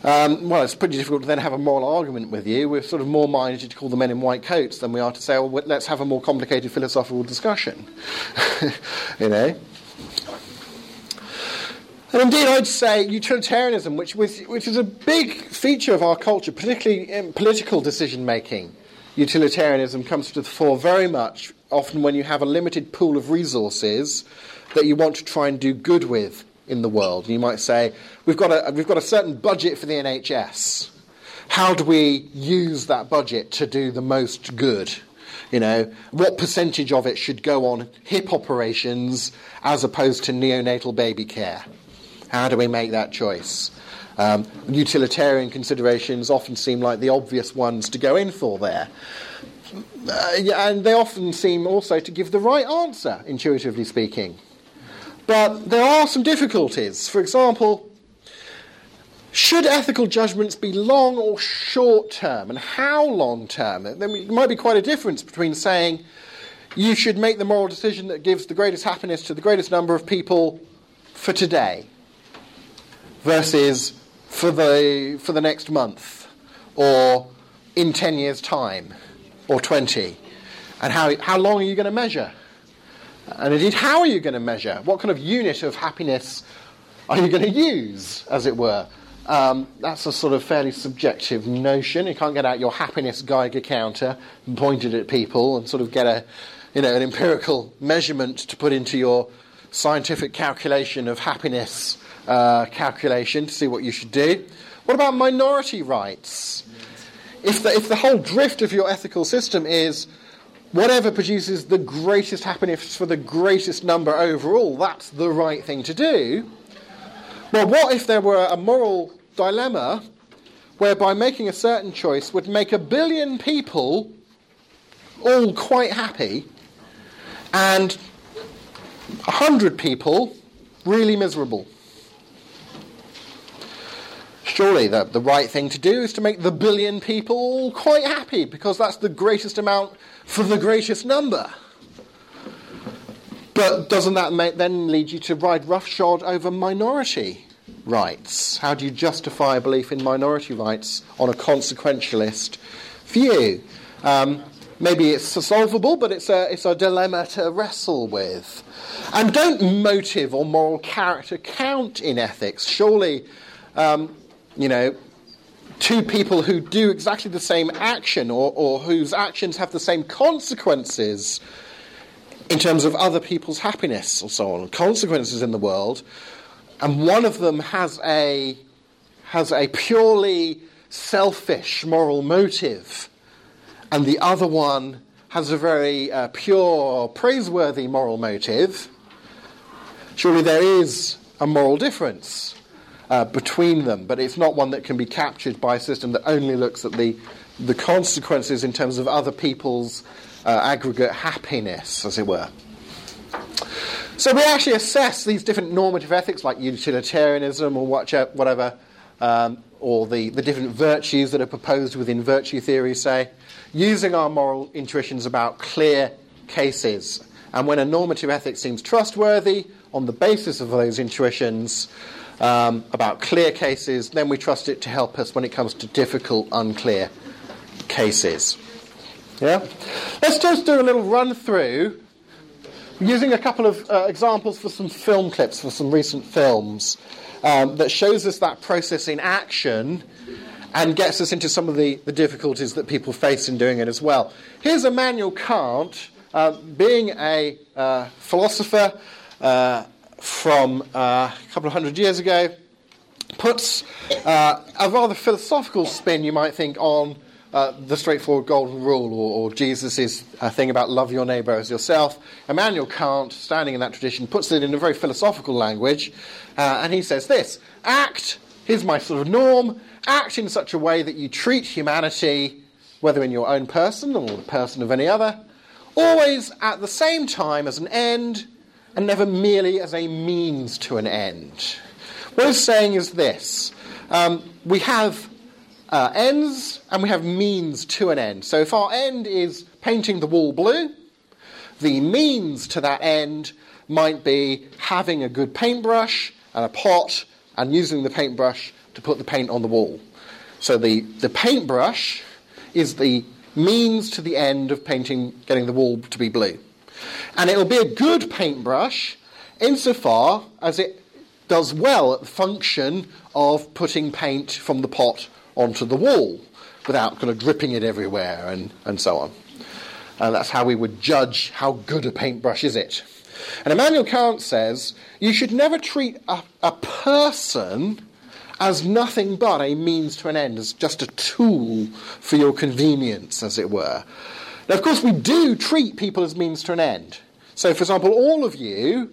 um, well, it's pretty difficult to then have a moral argument with you. We're sort of more minded to call the men in white coats than we are to say, well, let's have a more complicated philosophical discussion. you know? And indeed, I'd say utilitarianism, which, was, which is a big feature of our culture, particularly in political decision making, utilitarianism comes to the fore very much, often when you have a limited pool of resources that you want to try and do good with in the world. You might say, we've got, a, we've got a certain budget for the NHS. How do we use that budget to do the most good? You know, what percentage of it should go on hip operations as opposed to neonatal baby care? How do we make that choice? Um, utilitarian considerations often seem like the obvious ones to go in for there. Uh, and they often seem also to give the right answer, intuitively speaking. But there are some difficulties. For example, should ethical judgments be long or short term, and how long term? There might be quite a difference between saying you should make the moral decision that gives the greatest happiness to the greatest number of people for today versus for the, for the next month or in 10 years' time or 20. And how, how long are you going to measure? And indeed, how are you going to measure? What kind of unit of happiness are you going to use, as it were? Um, that's a sort of fairly subjective notion. You can't get out your happiness Geiger counter and point it at people and sort of get a, you know, an empirical measurement to put into your scientific calculation of happiness uh, calculation to see what you should do. What about minority rights? If the, if the whole drift of your ethical system is whatever produces the greatest happiness for the greatest number overall, that's the right thing to do. Well, what if there were a moral dilemma whereby making a certain choice would make a billion people all quite happy and a hundred people really miserable? Surely the, the right thing to do is to make the billion people quite happy because that's the greatest amount for the greatest number. But doesn't that make, then lead you to ride roughshod over minority rights? How do you justify a belief in minority rights on a consequentialist view? Um, maybe it's solvable, but it's a, it's a dilemma to wrestle with. And don't motive or moral character count in ethics? Surely, um, you know, two people who do exactly the same action or, or whose actions have the same consequences in terms of other people's happiness or so on, consequences in the world, and one of them has a has a purely selfish moral motive, and the other one has a very uh, pure, praiseworthy moral motive. Surely there is a moral difference uh, between them, but it's not one that can be captured by a system that only looks at the, the consequences in terms of other people's uh, aggregate happiness, as it were. So we actually assess these different normative ethics like utilitarianism or whatever, um, or the, the different virtues that are proposed within virtue theory, say, using our moral intuitions about clear cases. And when a normative ethic seems trustworthy on the basis of those intuitions um, about clear cases, then we trust it to help us when it comes to difficult, unclear cases. Yeah? Let's just do a little run through using a couple of uh, examples for some film clips for some recent films um, that shows us that process in action and gets us into some of the, the difficulties that people face in doing it as well. Here's Immanuel Kant, uh, being a uh, philosopher uh, from uh, a couple of hundred years ago, puts uh, a rather philosophical spin, you might think, on uh, the straightforward golden rule or, or Jesus' uh, thing about love your neighbour as yourself. Immanuel Kant, standing in that tradition, puts it in a very philosophical language, uh, and he says this Act, here's my sort of norm, act in such a way that you treat humanity, whether in your own person or the person of any other, always at the same time as an end and never merely as a means to an end. What he's saying is this um, we have uh, ends and we have means to an end. So if our end is painting the wall blue, the means to that end might be having a good paintbrush and a pot and using the paintbrush to put the paint on the wall. So the, the paintbrush is the means to the end of painting, getting the wall to be blue. And it'll be a good paintbrush insofar as it does well at the function of putting paint from the pot onto the wall without kind of dripping it everywhere and, and so on. And that's how we would judge how good a paintbrush is it. And Immanuel Kant says you should never treat a, a person as nothing but a means to an end, as just a tool for your convenience, as it were. Now, of course, we do treat people as means to an end. So, for example, all of you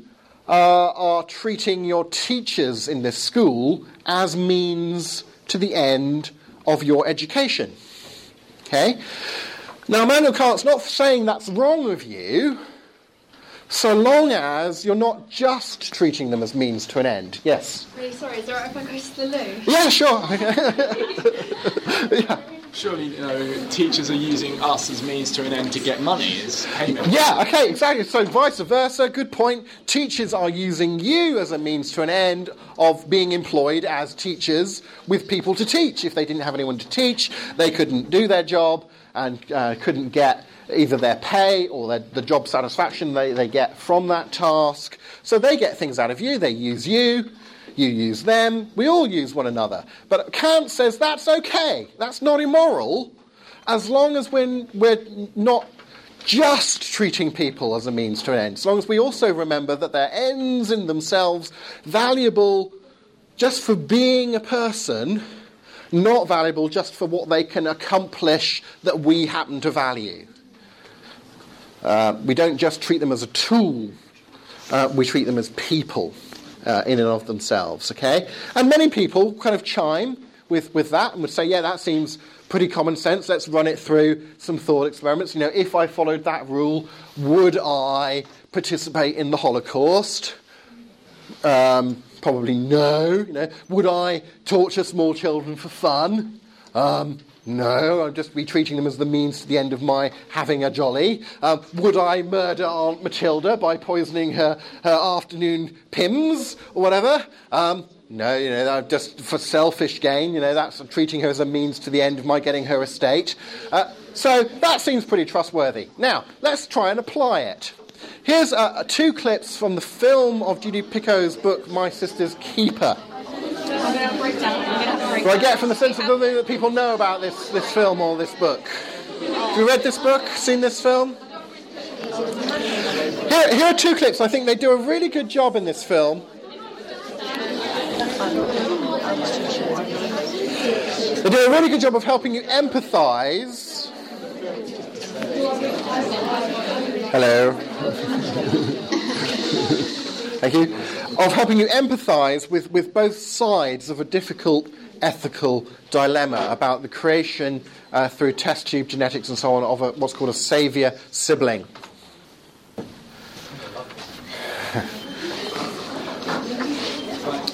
uh, are treating your teachers in this school as means to the end of your education. Okay? Now, Immanuel Kant's not saying that's wrong of you, so long as you're not just treating them as means to an end. Yes? Really sorry, is it alright if I go to the loo? Yeah, sure. yeah. Surely, you know, teachers are using us as means to an end to get money as payment. Yeah, okay, exactly. So vice versa, good point. Teachers are using you as a means to an end of being employed as teachers with people to teach. If they didn't have anyone to teach, they couldn't do their job and uh, couldn't get either their pay or their, the job satisfaction they, they get from that task. So they get things out of you, they use you. You use them, we all use one another. But Kant says that's okay, that's not immoral, as long as we're, we're not just treating people as a means to an end, as long as we also remember that they're ends in themselves, valuable just for being a person, not valuable just for what they can accomplish that we happen to value. Uh, we don't just treat them as a tool, uh, we treat them as people uh, in and of themselves, okay? And many people kind of chime with, with that and would say, yeah, that seems pretty common sense. Let's run it through some thought experiments. You know, if I followed that rule, would I participate in the Holocaust? Um, probably no. You know, would I torture small children for fun? Um, no, I'll just be treating them as the means to the end of my having a jolly. Um, would I murder Aunt Matilda by poisoning her, her afternoon Pimm's or whatever? Um, no, you know, just for selfish gain, you know, that's treating her as a means to the end of my getting her estate. Uh, so that seems pretty trustworthy. Now, let's try and apply it. Here's uh, two clips from the film of Jodi Picoult's book, My Sister's Keeper. Do I get from the sense of the that people know about this, this film or this book? Have you read this book? Seen this film? Here, here are two clips. I think they do a really good job in this film. They do a really good job of helping you empathise. Hello. Thank you of helping you empathize with, with both sides of a difficult ethical dilemma about the creation uh, through test tube genetics and so on of a, what's called a savior sibling.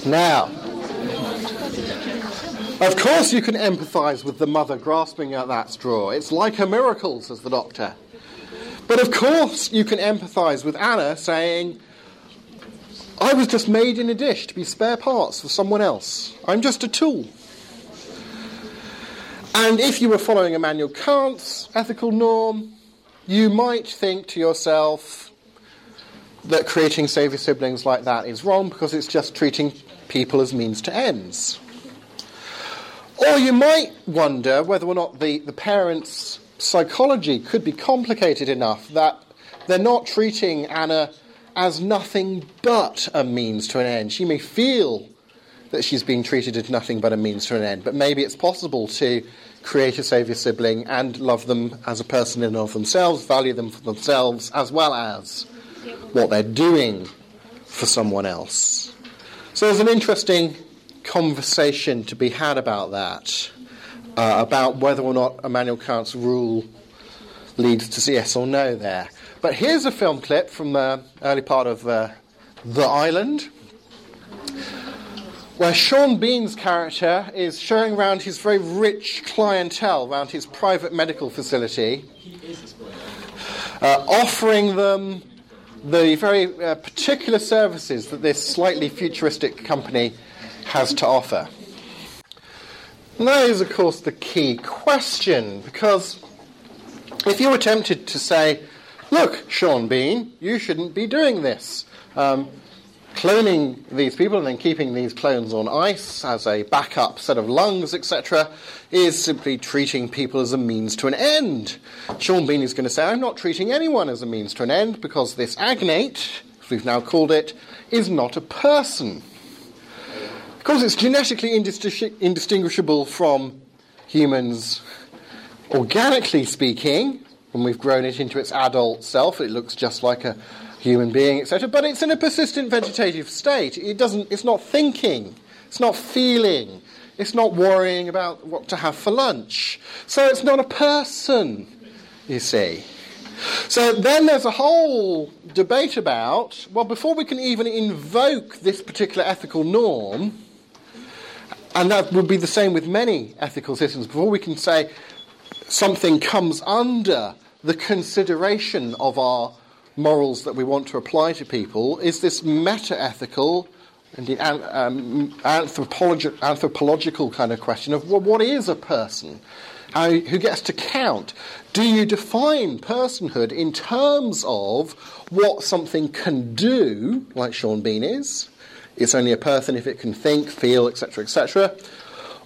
now, of course, you can empathize with the mother grasping at that straw. It's like a miracle, says the doctor. But of course, you can empathize with Anna saying, I was just made in a dish to be spare parts for someone else. I'm just a tool. And if you were following Immanuel Kant's ethical norm, you might think to yourself that creating saviour siblings like that is wrong because it's just treating people as means to ends. Or you might wonder whether or not the, the parents' psychology could be complicated enough that they're not treating Anna as nothing but a means to an end. She may feel that she's being treated as nothing but a means to an end, but maybe it's possible to create a saviour sibling and love them as a person in and of themselves, value them for themselves, as well as what they're doing for someone else. So there's an interesting conversation to be had about that, uh, about whether or not Immanuel Kant's rule leads to yes or no there. But here's a film clip from the early part of uh, The Island, where Sean Bean's character is showing around his very rich clientele around his private medical facility, uh, offering them the very uh, particular services that this slightly futuristic company has to offer. And that is, of course, the key question, because if you were tempted to say, look, Sean Bean, you shouldn't be doing this. Um, cloning these people and then keeping these clones on ice as a backup set of lungs, etc., is simply treating people as a means to an end. Sean Bean is going to say, I'm not treating anyone as a means to an end because this agnate, as we've now called it, is not a person. Because it's genetically indistinguishable from humans, organically speaking, when we've grown it into its adult self, it looks just like a human being, etc. But it's in a persistent vegetative state. It doesn't. It's not thinking. It's not feeling. It's not worrying about what to have for lunch. So it's not a person. You see. So then there's a whole debate about well, before we can even invoke this particular ethical norm, and that would be the same with many ethical systems, before we can say something comes under the consideration of our morals that we want to apply to people is this meta ethical, indeed um, anthropologi- anthropological kind of question of well, what is a person? Who gets to count? Do you define personhood in terms of what something can do, like Sean Bean is? It's only a person if it can think, feel, etc., etc.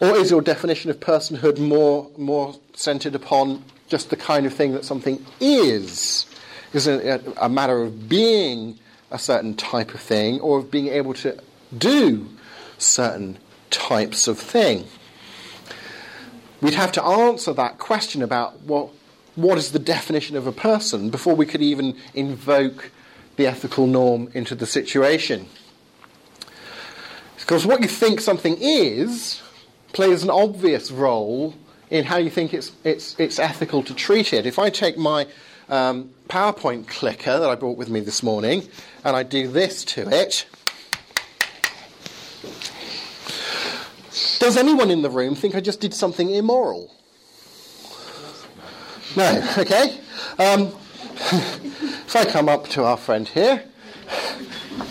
Or is your definition of personhood more, more centered upon just the kind of thing that something is? Is it a, matter of being a certain type of thing or of being able to do certain types of thing? We'd have to answer that question about what, what is the definition of a person before we could even invoke the ethical norm into the situation. Because what you think something is plays an obvious role in how you think it's, it's, it's ethical to treat it. If I take my um, PowerPoint clicker that I brought with me this morning and I do this to it, does anyone in the room think I just did something immoral? No, okay. Um, if I come up to our friend here,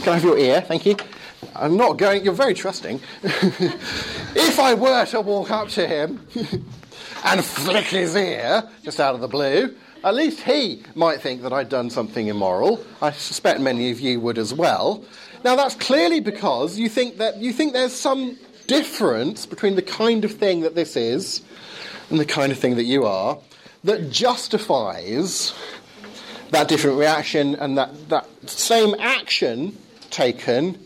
can I have your ear? Thank you. I'm not going, you're very trusting. if I were to walk up to him and flick his ear just out of the blue, at least he might think that I'd done something immoral. I suspect many of you would as well. Now that's clearly because you think that you think there's some difference between the kind of thing that this is and the kind of thing that you are that justifies that different reaction and that, that same action taken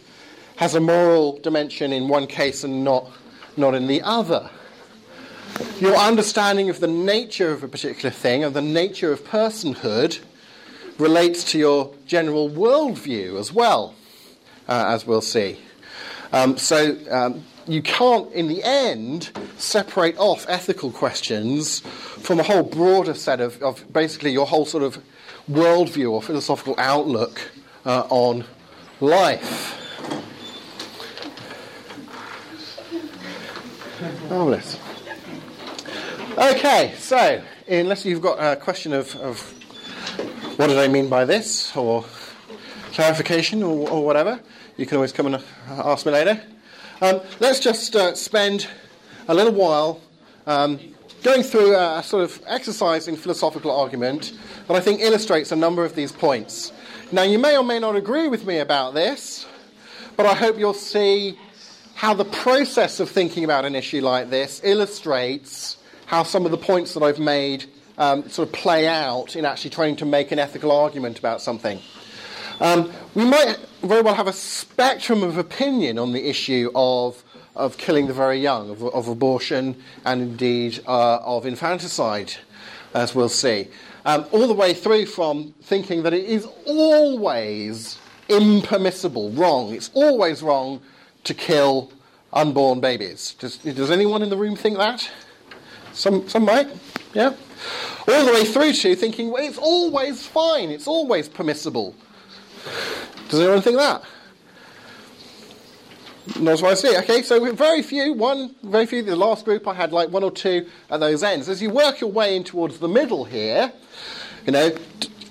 has a moral dimension in one case and not, not in the other. Your understanding of the nature of a particular thing and the nature of personhood relates to your general worldview as well. uh, as we'll see. Um, so um, you can't, in the end, separate off ethical questions from a whole broader set of, of basically your whole sort of worldview or philosophical outlook uh, on life. Marvellous. Okay, so unless you've got a question of, of what did I mean by this, or clarification, or, or whatever, you can always come and ask me later. Um, let's just uh, spend a little while um, going through a sort of exercise in philosophical argument that I think illustrates a number of these points. Now, you may or may not agree with me about this, but I hope you'll see how the process of thinking about an issue like this illustrates how some of the points that I've made um, sort of play out in actually trying to make an ethical argument about something. Um, we might very well have a spectrum of opinion on the issue of, of killing the very young, of, of abortion, and indeed uh, of infanticide, as we'll see. Um, all the way through from thinking that it is always impermissible, wrong. It's always wrong to kill unborn babies. Does, does anyone in the room think that? Some, some might, yeah? All the way through to thinking well, it's always fine, it's always permissible does anyone think that? That's what I see. Okay, so very few, one, very few. The last group I had like one or two at those ends. As you work your way in towards the middle here, you know,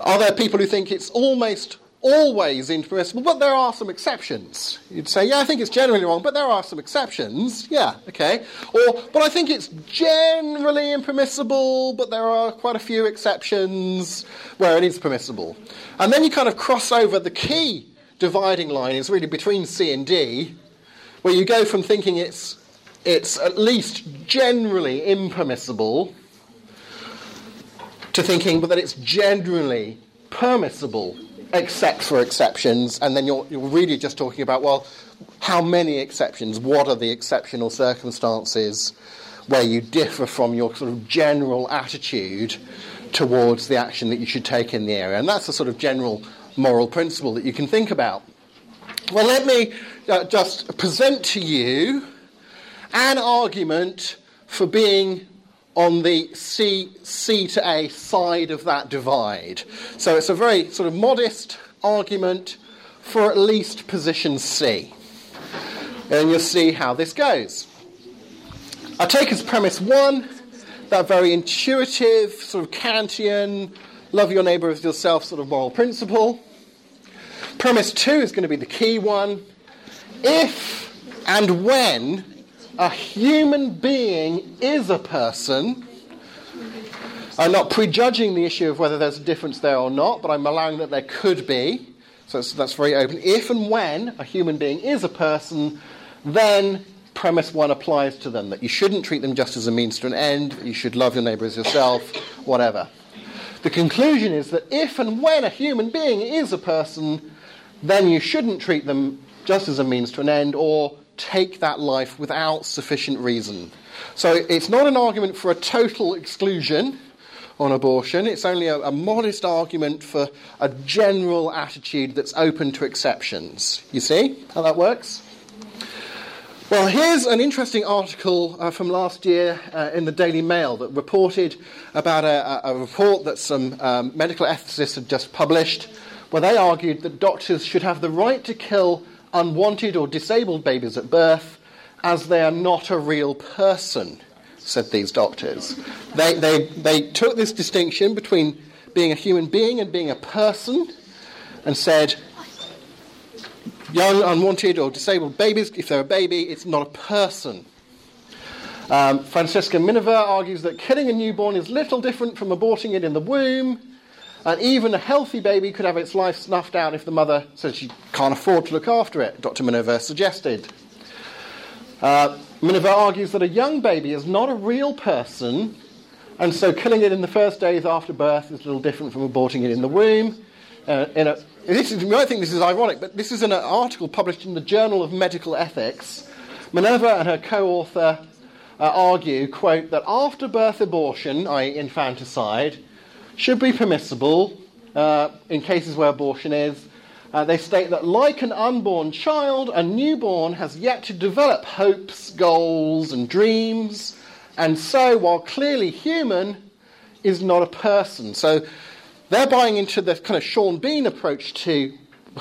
are there people who think it's almost always impermissible, but there are some exceptions. You'd say, yeah, I think it's generally wrong, but there are some exceptions. Yeah, okay. Or, but I think it's generally impermissible, but there are quite a few exceptions where it is permissible. And then you kind of cross over the key dividing line is really between C and D, where you go from thinking it's it's at least generally impermissible to thinking but that it's generally permissible except for exceptions, and then you're, you're really just talking about, well, how many exceptions? What are the exceptional circumstances where you differ from your sort of general attitude towards the action that you should take in the area? And that's a sort of general moral principle that you can think about. Well, let me uh, just present to you an argument for being on the C, C to A side of that divide. So it's a very sort of modest argument for at least position C. And you'll see how this goes. I take as premise one that very intuitive, sort of Kantian, love your neighbour as yourself sort of moral principle. Premise two is going to be the key one. If and when a human being is a person. I'm not prejudging the issue of whether there's a difference there or not, but I'm allowing that there could be. So that's very open. If and when a human being is a person, then premise one applies to them that you shouldn't treat them just as a means to an end, you should love your neighbour as yourself, whatever. The conclusion is that if and when a human being is a person, then you shouldn't treat them just as a means to an end or take that life without sufficient reason. So it's not an argument for a total exclusion on abortion, it's only a, a, modest argument for a general attitude that's open to exceptions. You see how that works? Well, here's an interesting article uh, from last year uh, in the Daily Mail that reported about a, a report that some um, medical ethicists had just published, where they argued that doctors should have the right to kill unwanted or disabled babies at birth as they are not a real person, said these doctors. They, they, they took this distinction between being a human being and being a person and said young, unwanted, or disabled babies, if they're a baby, it's not a person. Um, Francesca Minerva argues that killing a newborn is little different from aborting it in the womb and even a healthy baby could have its life snuffed out if the mother says she can't afford to look after it, Dr. Minerva suggested. Uh, Minerva argues that a young baby is not a real person, and so killing it in the first days after birth is a little different from aborting it in the womb. Uh, in a, this is, you might think this is ironic, but this is an article published in the Journal of Medical Ethics. Minerva and her co-author uh, argue, quote, that after birth abortion, i.e. infanticide, should be permissible uh, in cases where abortion is, Uh, they state that, like an unborn child, a newborn has yet to develop hopes, goals, and dreams, and so, while clearly human, is not a person. So they're buying into the kind of Sean Bean approach to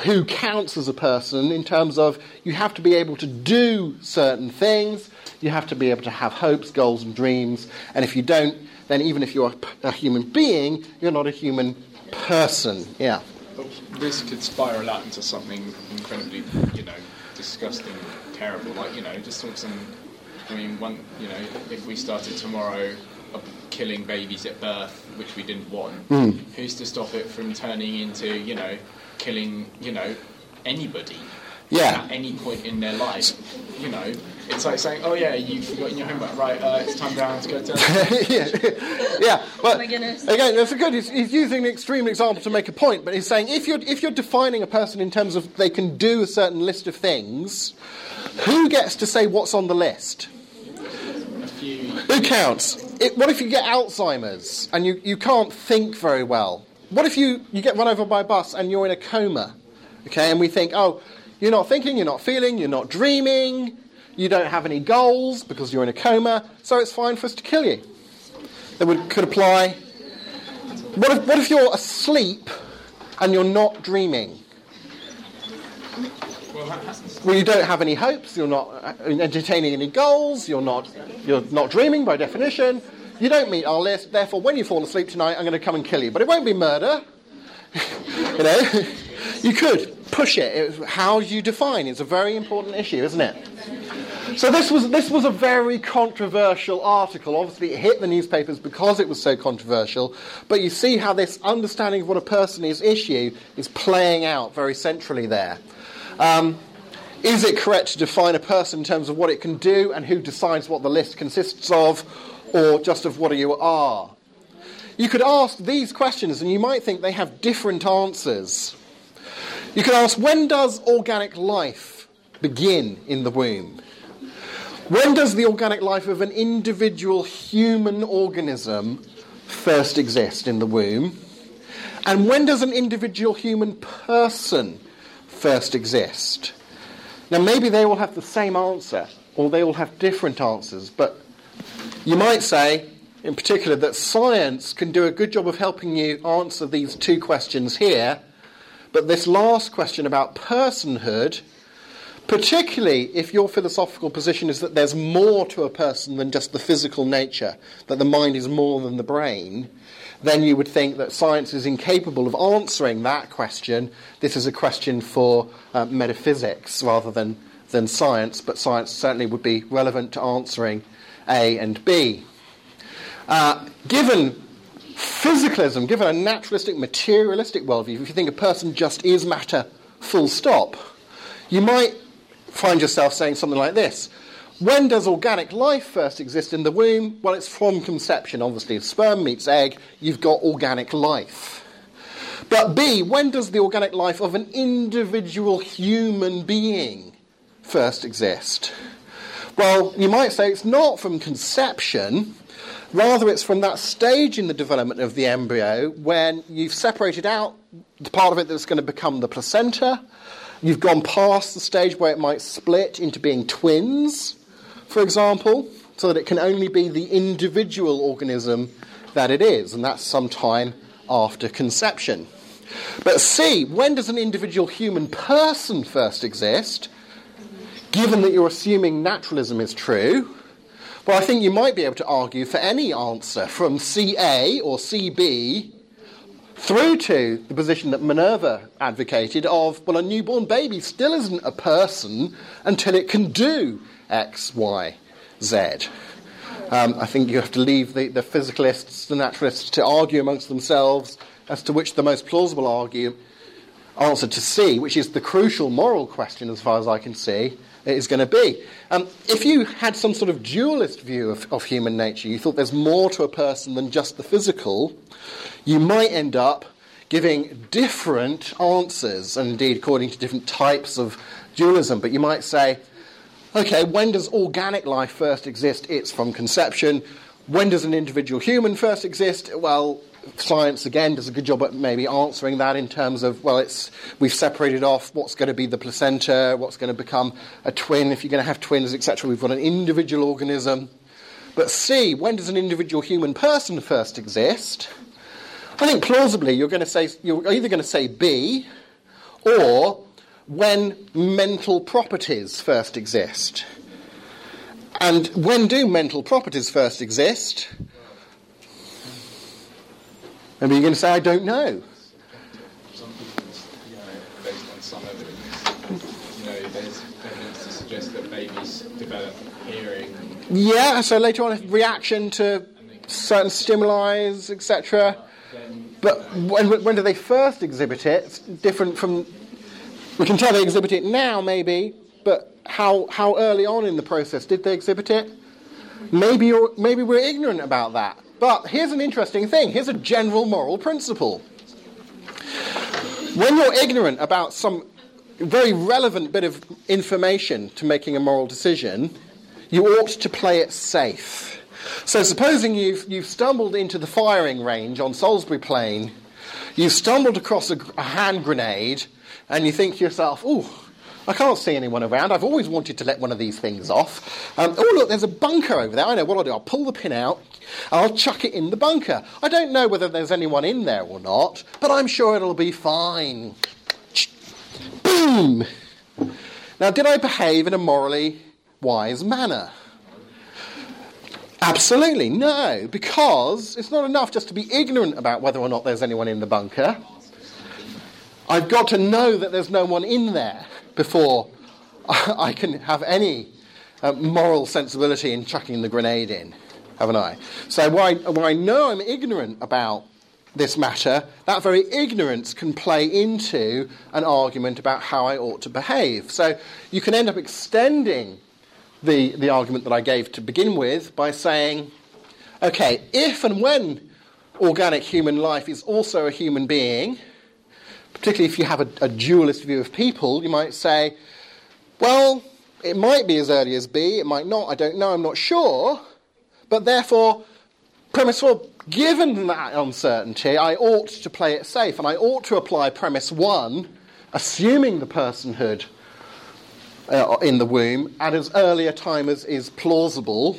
who counts as a person in terms of you have to be able to do certain things, you have to be able to have hopes, goals, and dreams, and if you don't, then even if you're a human being, you're not a human person. Yeah. This could spiral out into something incredibly, you know, disgusting, terrible. Like, you know, just talk some. I mean, one, you know, if we started tomorrow killing babies at birth, which we didn't want, Mm. who's to stop it from turning into, you know, killing, you know, anybody? Yeah. At any point in their life, you know, it's like saying, "Oh yeah, you've forgotten your homework, right? Uh, it's time down to go to." yeah, yeah. But my goodness. again, that's a good. He's, he's using an extreme example to make a point, but he's saying if you're if you're defining a person in terms of they can do a certain list of things, who gets to say what's on the list? a few Who counts? It, what if you get Alzheimer's and you, you can't think very well? What if you, you get run over by a bus and you're in a coma? Okay, and we think, oh, you're not thinking, you're not feeling, you're not dreaming, you don't have any goals because you're in a coma, so it's fine for us to kill you. That would, could apply. What if, what if you're asleep and you're not dreaming? Well, you don't have any hopes. You're not uh, entertaining any goals. You're not. You're not dreaming by definition. You don't meet our list. Therefore, when you fall asleep tonight, I'm going to come and kill you. But it won't be murder. you know, you could push it. It's how you define. It's a very important issue, isn't it? So this was this was a very controversial article. Obviously, it hit the newspapers because it was so controversial. But you see how this understanding of what a person is issue is playing out very centrally there. Um, is it correct to define a person in terms of what it can do and who decides what the list consists of, or just of what you are? You could ask these questions and you might think they have different answers. You could ask when does organic life begin in the womb? When does the organic life of an individual human organism first exist in the womb? And when does an individual human person first exist? Now, maybe they all have the same answer, or they all have different answers, but you might say, in particular, that science can do a good job of helping you answer these two questions here, but this last question about personhood, particularly if your philosophical position is that there's more to a person than just the physical nature, that the mind is more than the brain, then you would think that science is incapable of answering that question. This is a question for uh, metaphysics rather than, than science, but science certainly would be relevant to answering A and B. Uh, given physicalism, given a naturalistic, materialistic worldview, if you think a person just is matter, full stop, you might find yourself saying something like this. When does organic life first exist in the womb? Well, it's from conception, obviously. If sperm meets egg, you've got organic life. But B, when does the organic life of an individual human being first exist? Well, you might say it's not from conception, rather, it's from that stage in the development of the embryo when you've separated out the part of it that's going to become the placenta. You've gone past the stage where it might split into being twins, for example, so that it can only be the individual organism that it is, and that's sometime after conception. But C, when does an individual human person first exist? Given that you're assuming naturalism is true, well, I think you might be able to argue for any answer from CA or CB through to the position that Minerva advocated of, well, a newborn baby still isn't a person until it can do X, Y, Z. Um, I think you have to leave the, the physicalists, the naturalists, to argue amongst themselves as to which the most plausible argue, answer to C, which is the crucial moral question, as far as I can see, is going to be. Um, if you had some sort of dualist view of, of human nature, you thought there's more to a person than just the physical, you might end up giving different answers, and indeed according to different types of dualism. But you might say, okay, when does organic life first exist? It's from conception. When does an individual human first exist? Well, science again does a good job at maybe answering that in terms of well, it's we've separated off what's going to be the placenta, what's going to become a twin if you're going to have twins, etc. We've got an individual organism. But C, when does an individual human person first exist? I think plausibly you're going to say you're either going to say B, or when mental properties first exist. And when do mental properties first exist? Maybe you're going to say, I don't know. Some people, you know, based on some evidence, you know, there's evidence to suggest that babies develop hearing. Yeah, so later on, a reaction to certain stimuli, etc. But when, when do they first exhibit it? It's different from. We can tell they exhibit it now, maybe, but how, how early on in the process did they exhibit it? Maybe, you're, maybe we're ignorant about that. But here's an interesting thing here's a general moral principle. When you're ignorant about some very relevant bit of information to making a moral decision, you ought to play it safe. So, supposing you've, you've stumbled into the firing range on Salisbury Plain, you've stumbled across a, a hand grenade, and you think to yourself, oh, I can't see anyone around. I've always wanted to let one of these things off. Um, oh, look, there's a bunker over there. I know what I'll do. I'll pull the pin out, I'll chuck it in the bunker. I don't know whether there's anyone in there or not, but I'm sure it'll be fine. Boom! Now, did I behave in a morally wise manner? Absolutely no, because it's not enough just to be ignorant about whether or not there's anyone in the bunker. I've got to know that there's no one in there before I can have any uh, moral sensibility in chucking the grenade in, haven't I? So when I, when I know I'm ignorant about this matter, that very ignorance can play into an argument about how I ought to behave. So you can end up extending the, the argument that I gave to begin with by saying, okay, if and when organic human life is also a human being, particularly if you have a, a dualist view of people, you might say, well, it might be as early as B, it might not, I don't know, I'm not sure, but therefore, premise four, given that uncertainty, I ought to play it safe, and I ought to apply premise one, assuming the personhood uh, in the womb at as early a time as is plausible,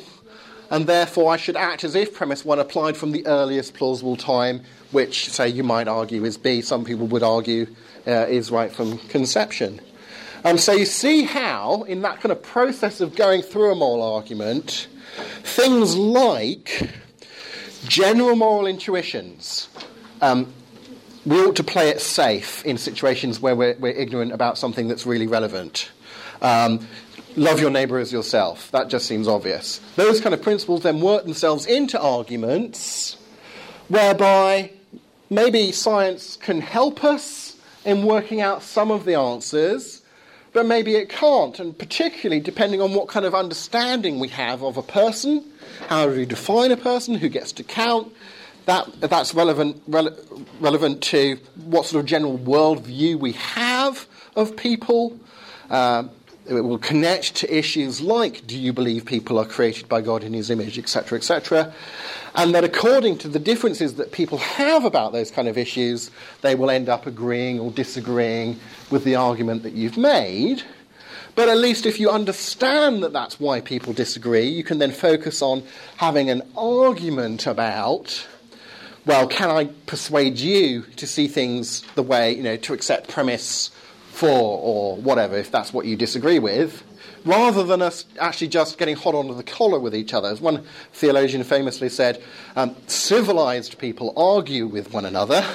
and therefore I should act as if premise one applied from the earliest plausible time, which, say, you might argue is B, some people would argue uh, is right from conception. Um, so you see how, in that kind of process of going through a moral argument, things like general moral intuitions, um, we ought to play it safe in situations where we're, we're ignorant about something that's really relevant. Um, love your neighbour as yourself. That just seems obvious. Those kind of principles then work themselves into arguments whereby maybe science can help us in working out some of the answers, but maybe it can't. And particularly depending on what kind of understanding we have of a person, how do we define a person, who gets to count, that, that's relevant, rele- relevant to what sort of general worldview we have of people. Um, it will connect to issues like do you believe people are created by God in his image, etc., etc. And that according to the differences that people have about those kind of issues, they will end up agreeing or disagreeing with the argument that you've made. But at least if you understand that that's why people disagree, you can then focus on having an argument about, well, can I persuade you to see things the way, you know, to accept premise four or whatever, if that's what you disagree with, rather than us actually just getting hot under the collar with each other. As one theologian famously said, um, civilized people argue with one another,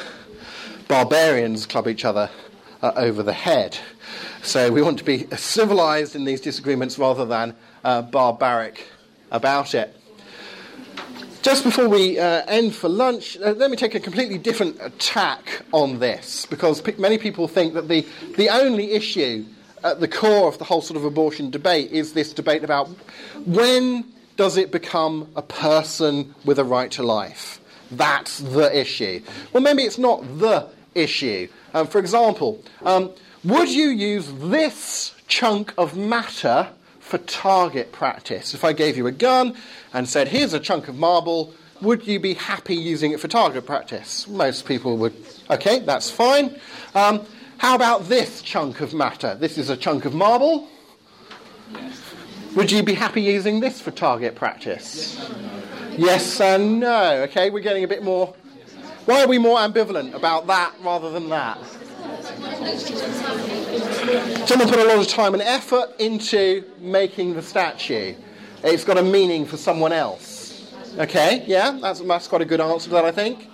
barbarians club each other uh, over the head. So we want to be civilized in these disagreements rather than uh, barbaric about it. Just before we uh, end for lunch, uh, let me take a completely different attack on this because many people think that the, the only issue at the core of the whole sort of abortion debate is this debate about when does it become a person with a right to life? That's the issue. Well, maybe it's not the issue. Um, for example, um, would you use this chunk of matter for target practice? If I gave you a gun and said, here's a chunk of marble, would you be happy using it for target practice? Most people would. Okay, that's fine. Um, how about this chunk of matter? This is a chunk of marble. Would you be happy using this for target practice? Yes and no. Okay, we're getting a bit more. Why are we more ambivalent about that rather than that? Someone put a lot of time and effort into making the statue. It's got a meaning for someone else. Okay, yeah, that's, that's quite a good answer to that, I think.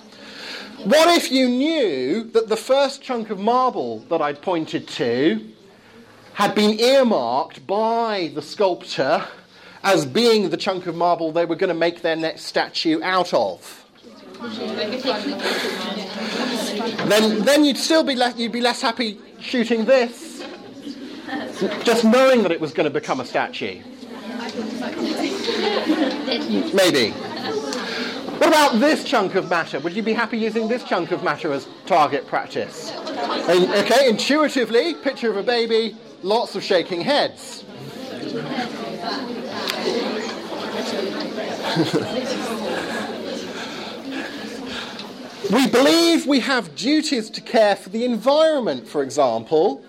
What if you knew that the first chunk of marble that I'd pointed to had been earmarked by the sculptor as being the chunk of marble they were going to make their next statue out of? Then, then you'd still be less, you'd be less happy shooting this, just knowing that it was going to become a statue. Maybe. What about this chunk of matter? Would you be happy using this chunk of matter as target practice? And, okay, intuitively, picture of a baby, lots of shaking heads. we believe we have duties to care for the environment, for example,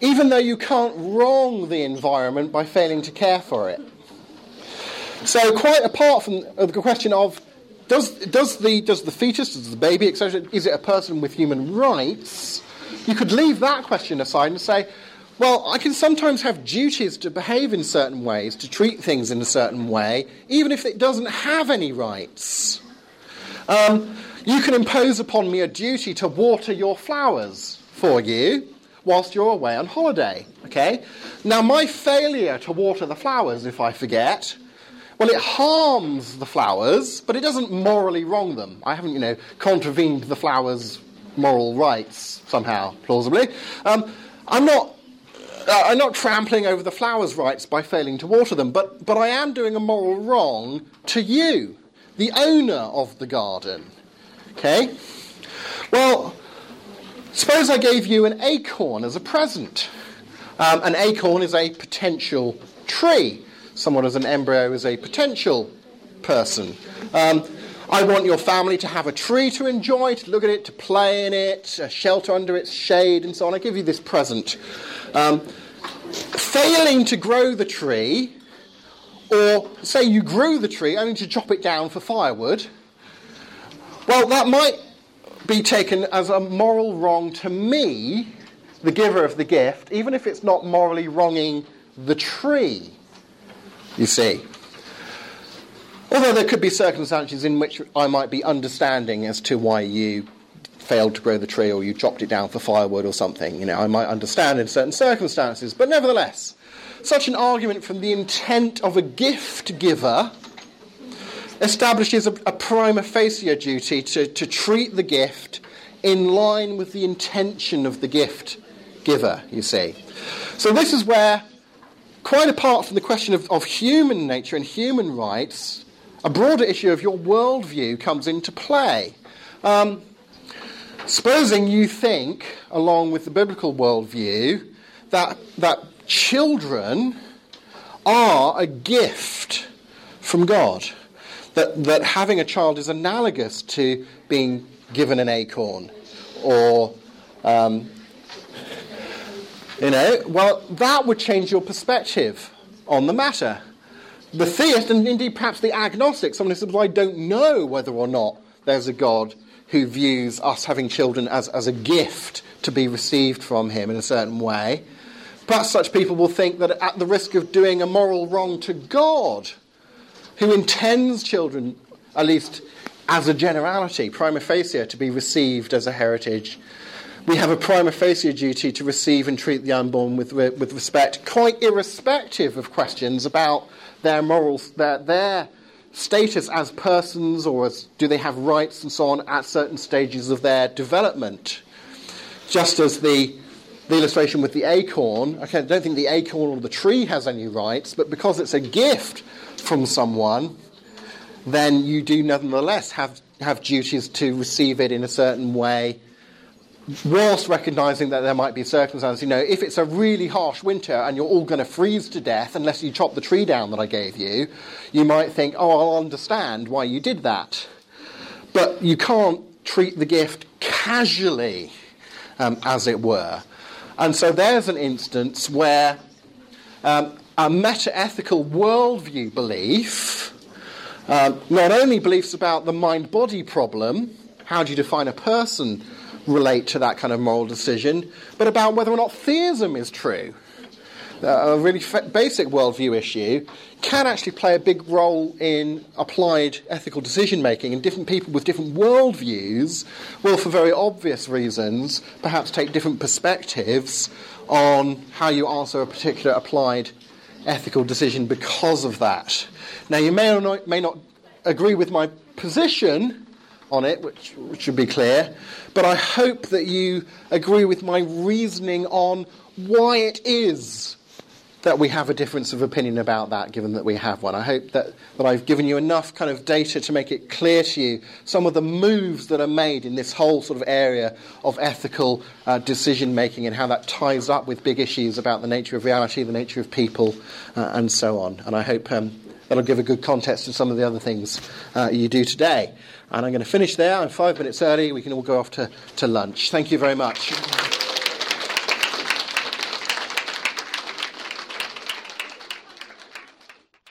even though you can't wrong the environment by failing to care for it. So, quite apart from the question of does, does, the, does the fetus, does the baby, etc., is it a person with human rights? You could leave that question aside and say, well, I can sometimes have duties to behave in certain ways, to treat things in a certain way, even if it doesn't have any rights. Um, you can impose upon me a duty to water your flowers for you whilst you're away on holiday. Okay? Now, my failure to water the flowers, if I forget, well, it harms the flowers, but it doesn't morally wrong them. I haven't, you know, contravened the flowers' moral rights somehow, plausibly. Um, I'm not. Uh, I'm not trampling over the flowers' rights by failing to water them, but, but I am doing a moral wrong to you, the owner of the garden. Okay? Well, suppose I gave you an acorn as a present. Um, an acorn is a potential tree someone as an embryo is a potential person. Um, I want your family to have a tree to enjoy, to look at it, to play in it, shelter under its shade, and so on. I give you this present. Um, failing to grow the tree, or say you grew the tree only to chop it down for firewood, well, that might be taken as a moral wrong to me, the giver of the gift, even if it's not morally wronging the tree you see. Although there could be circumstances in which I might be understanding as to why you failed to grow the tree or you chopped it down for firewood or something. You know, I might understand in certain circumstances. But nevertheless, such an argument from the intent of a gift giver establishes a, a prima facie duty to, to treat the gift in line with the intention of the gift giver, you see. So this is where quite apart from the question of, of human nature and human rights, a broader issue of your worldview comes into play. Um, supposing you think, along with the biblical worldview, that, that children are a gift from God, that, that having a child is analogous to being given an acorn or um, you know, well, that would change your perspective on the matter. The theist, and indeed perhaps the agnostic, someone who says, well, I don't know whether or not there's a God who views us having children as, as a gift to be received from him in a certain way. Perhaps such people will think that at the risk of doing a moral wrong to God, who intends children, at least as a generality, prima facie, to be received as a heritage we have a prima facie duty to receive and treat the unborn with, with respect, quite irrespective of questions about their morals, their, their status as persons or as do they have rights and so on at certain stages of their development. Just as the, the illustration with the acorn, okay, I don't think the acorn or the tree has any rights, but because it's a gift from someone, then you do nonetheless have, have duties to receive it in a certain way whilst recognizing that there might be circumstances, you know, if it's a really harsh winter and you're all going to freeze to death unless you chop the tree down that I gave you, you might think, oh, I'll understand why you did that. But you can't treat the gift casually, um, as it were. And so there's an instance where um, a meta ethical worldview belief, um, not only beliefs about the mind body problem, how do you define a person, relate to that kind of moral decision, but about whether or not theism is true. Uh, a really basic worldview issue can actually play a big role in applied ethical decision making, and different people with different worldviews will, for very obvious reasons, perhaps take different perspectives on how you answer a particular applied ethical decision because of that. Now, you may or not, may not agree with my position on it, which, which should be clear, but I hope that you agree with my reasoning on why it is that we have a difference of opinion about that, given that we have one. I hope that, that I've given you enough kind of data to make it clear to you some of the moves that are made in this whole sort of area of ethical uh, decision making and how that ties up with big issues about the nature of reality, the nature of people, uh, and so on. And I hope um, that'll give a good context to some of the other things uh, you do today. And I'm going to finish there. I'm five minutes early. We can all go off to, to lunch. Thank you very much.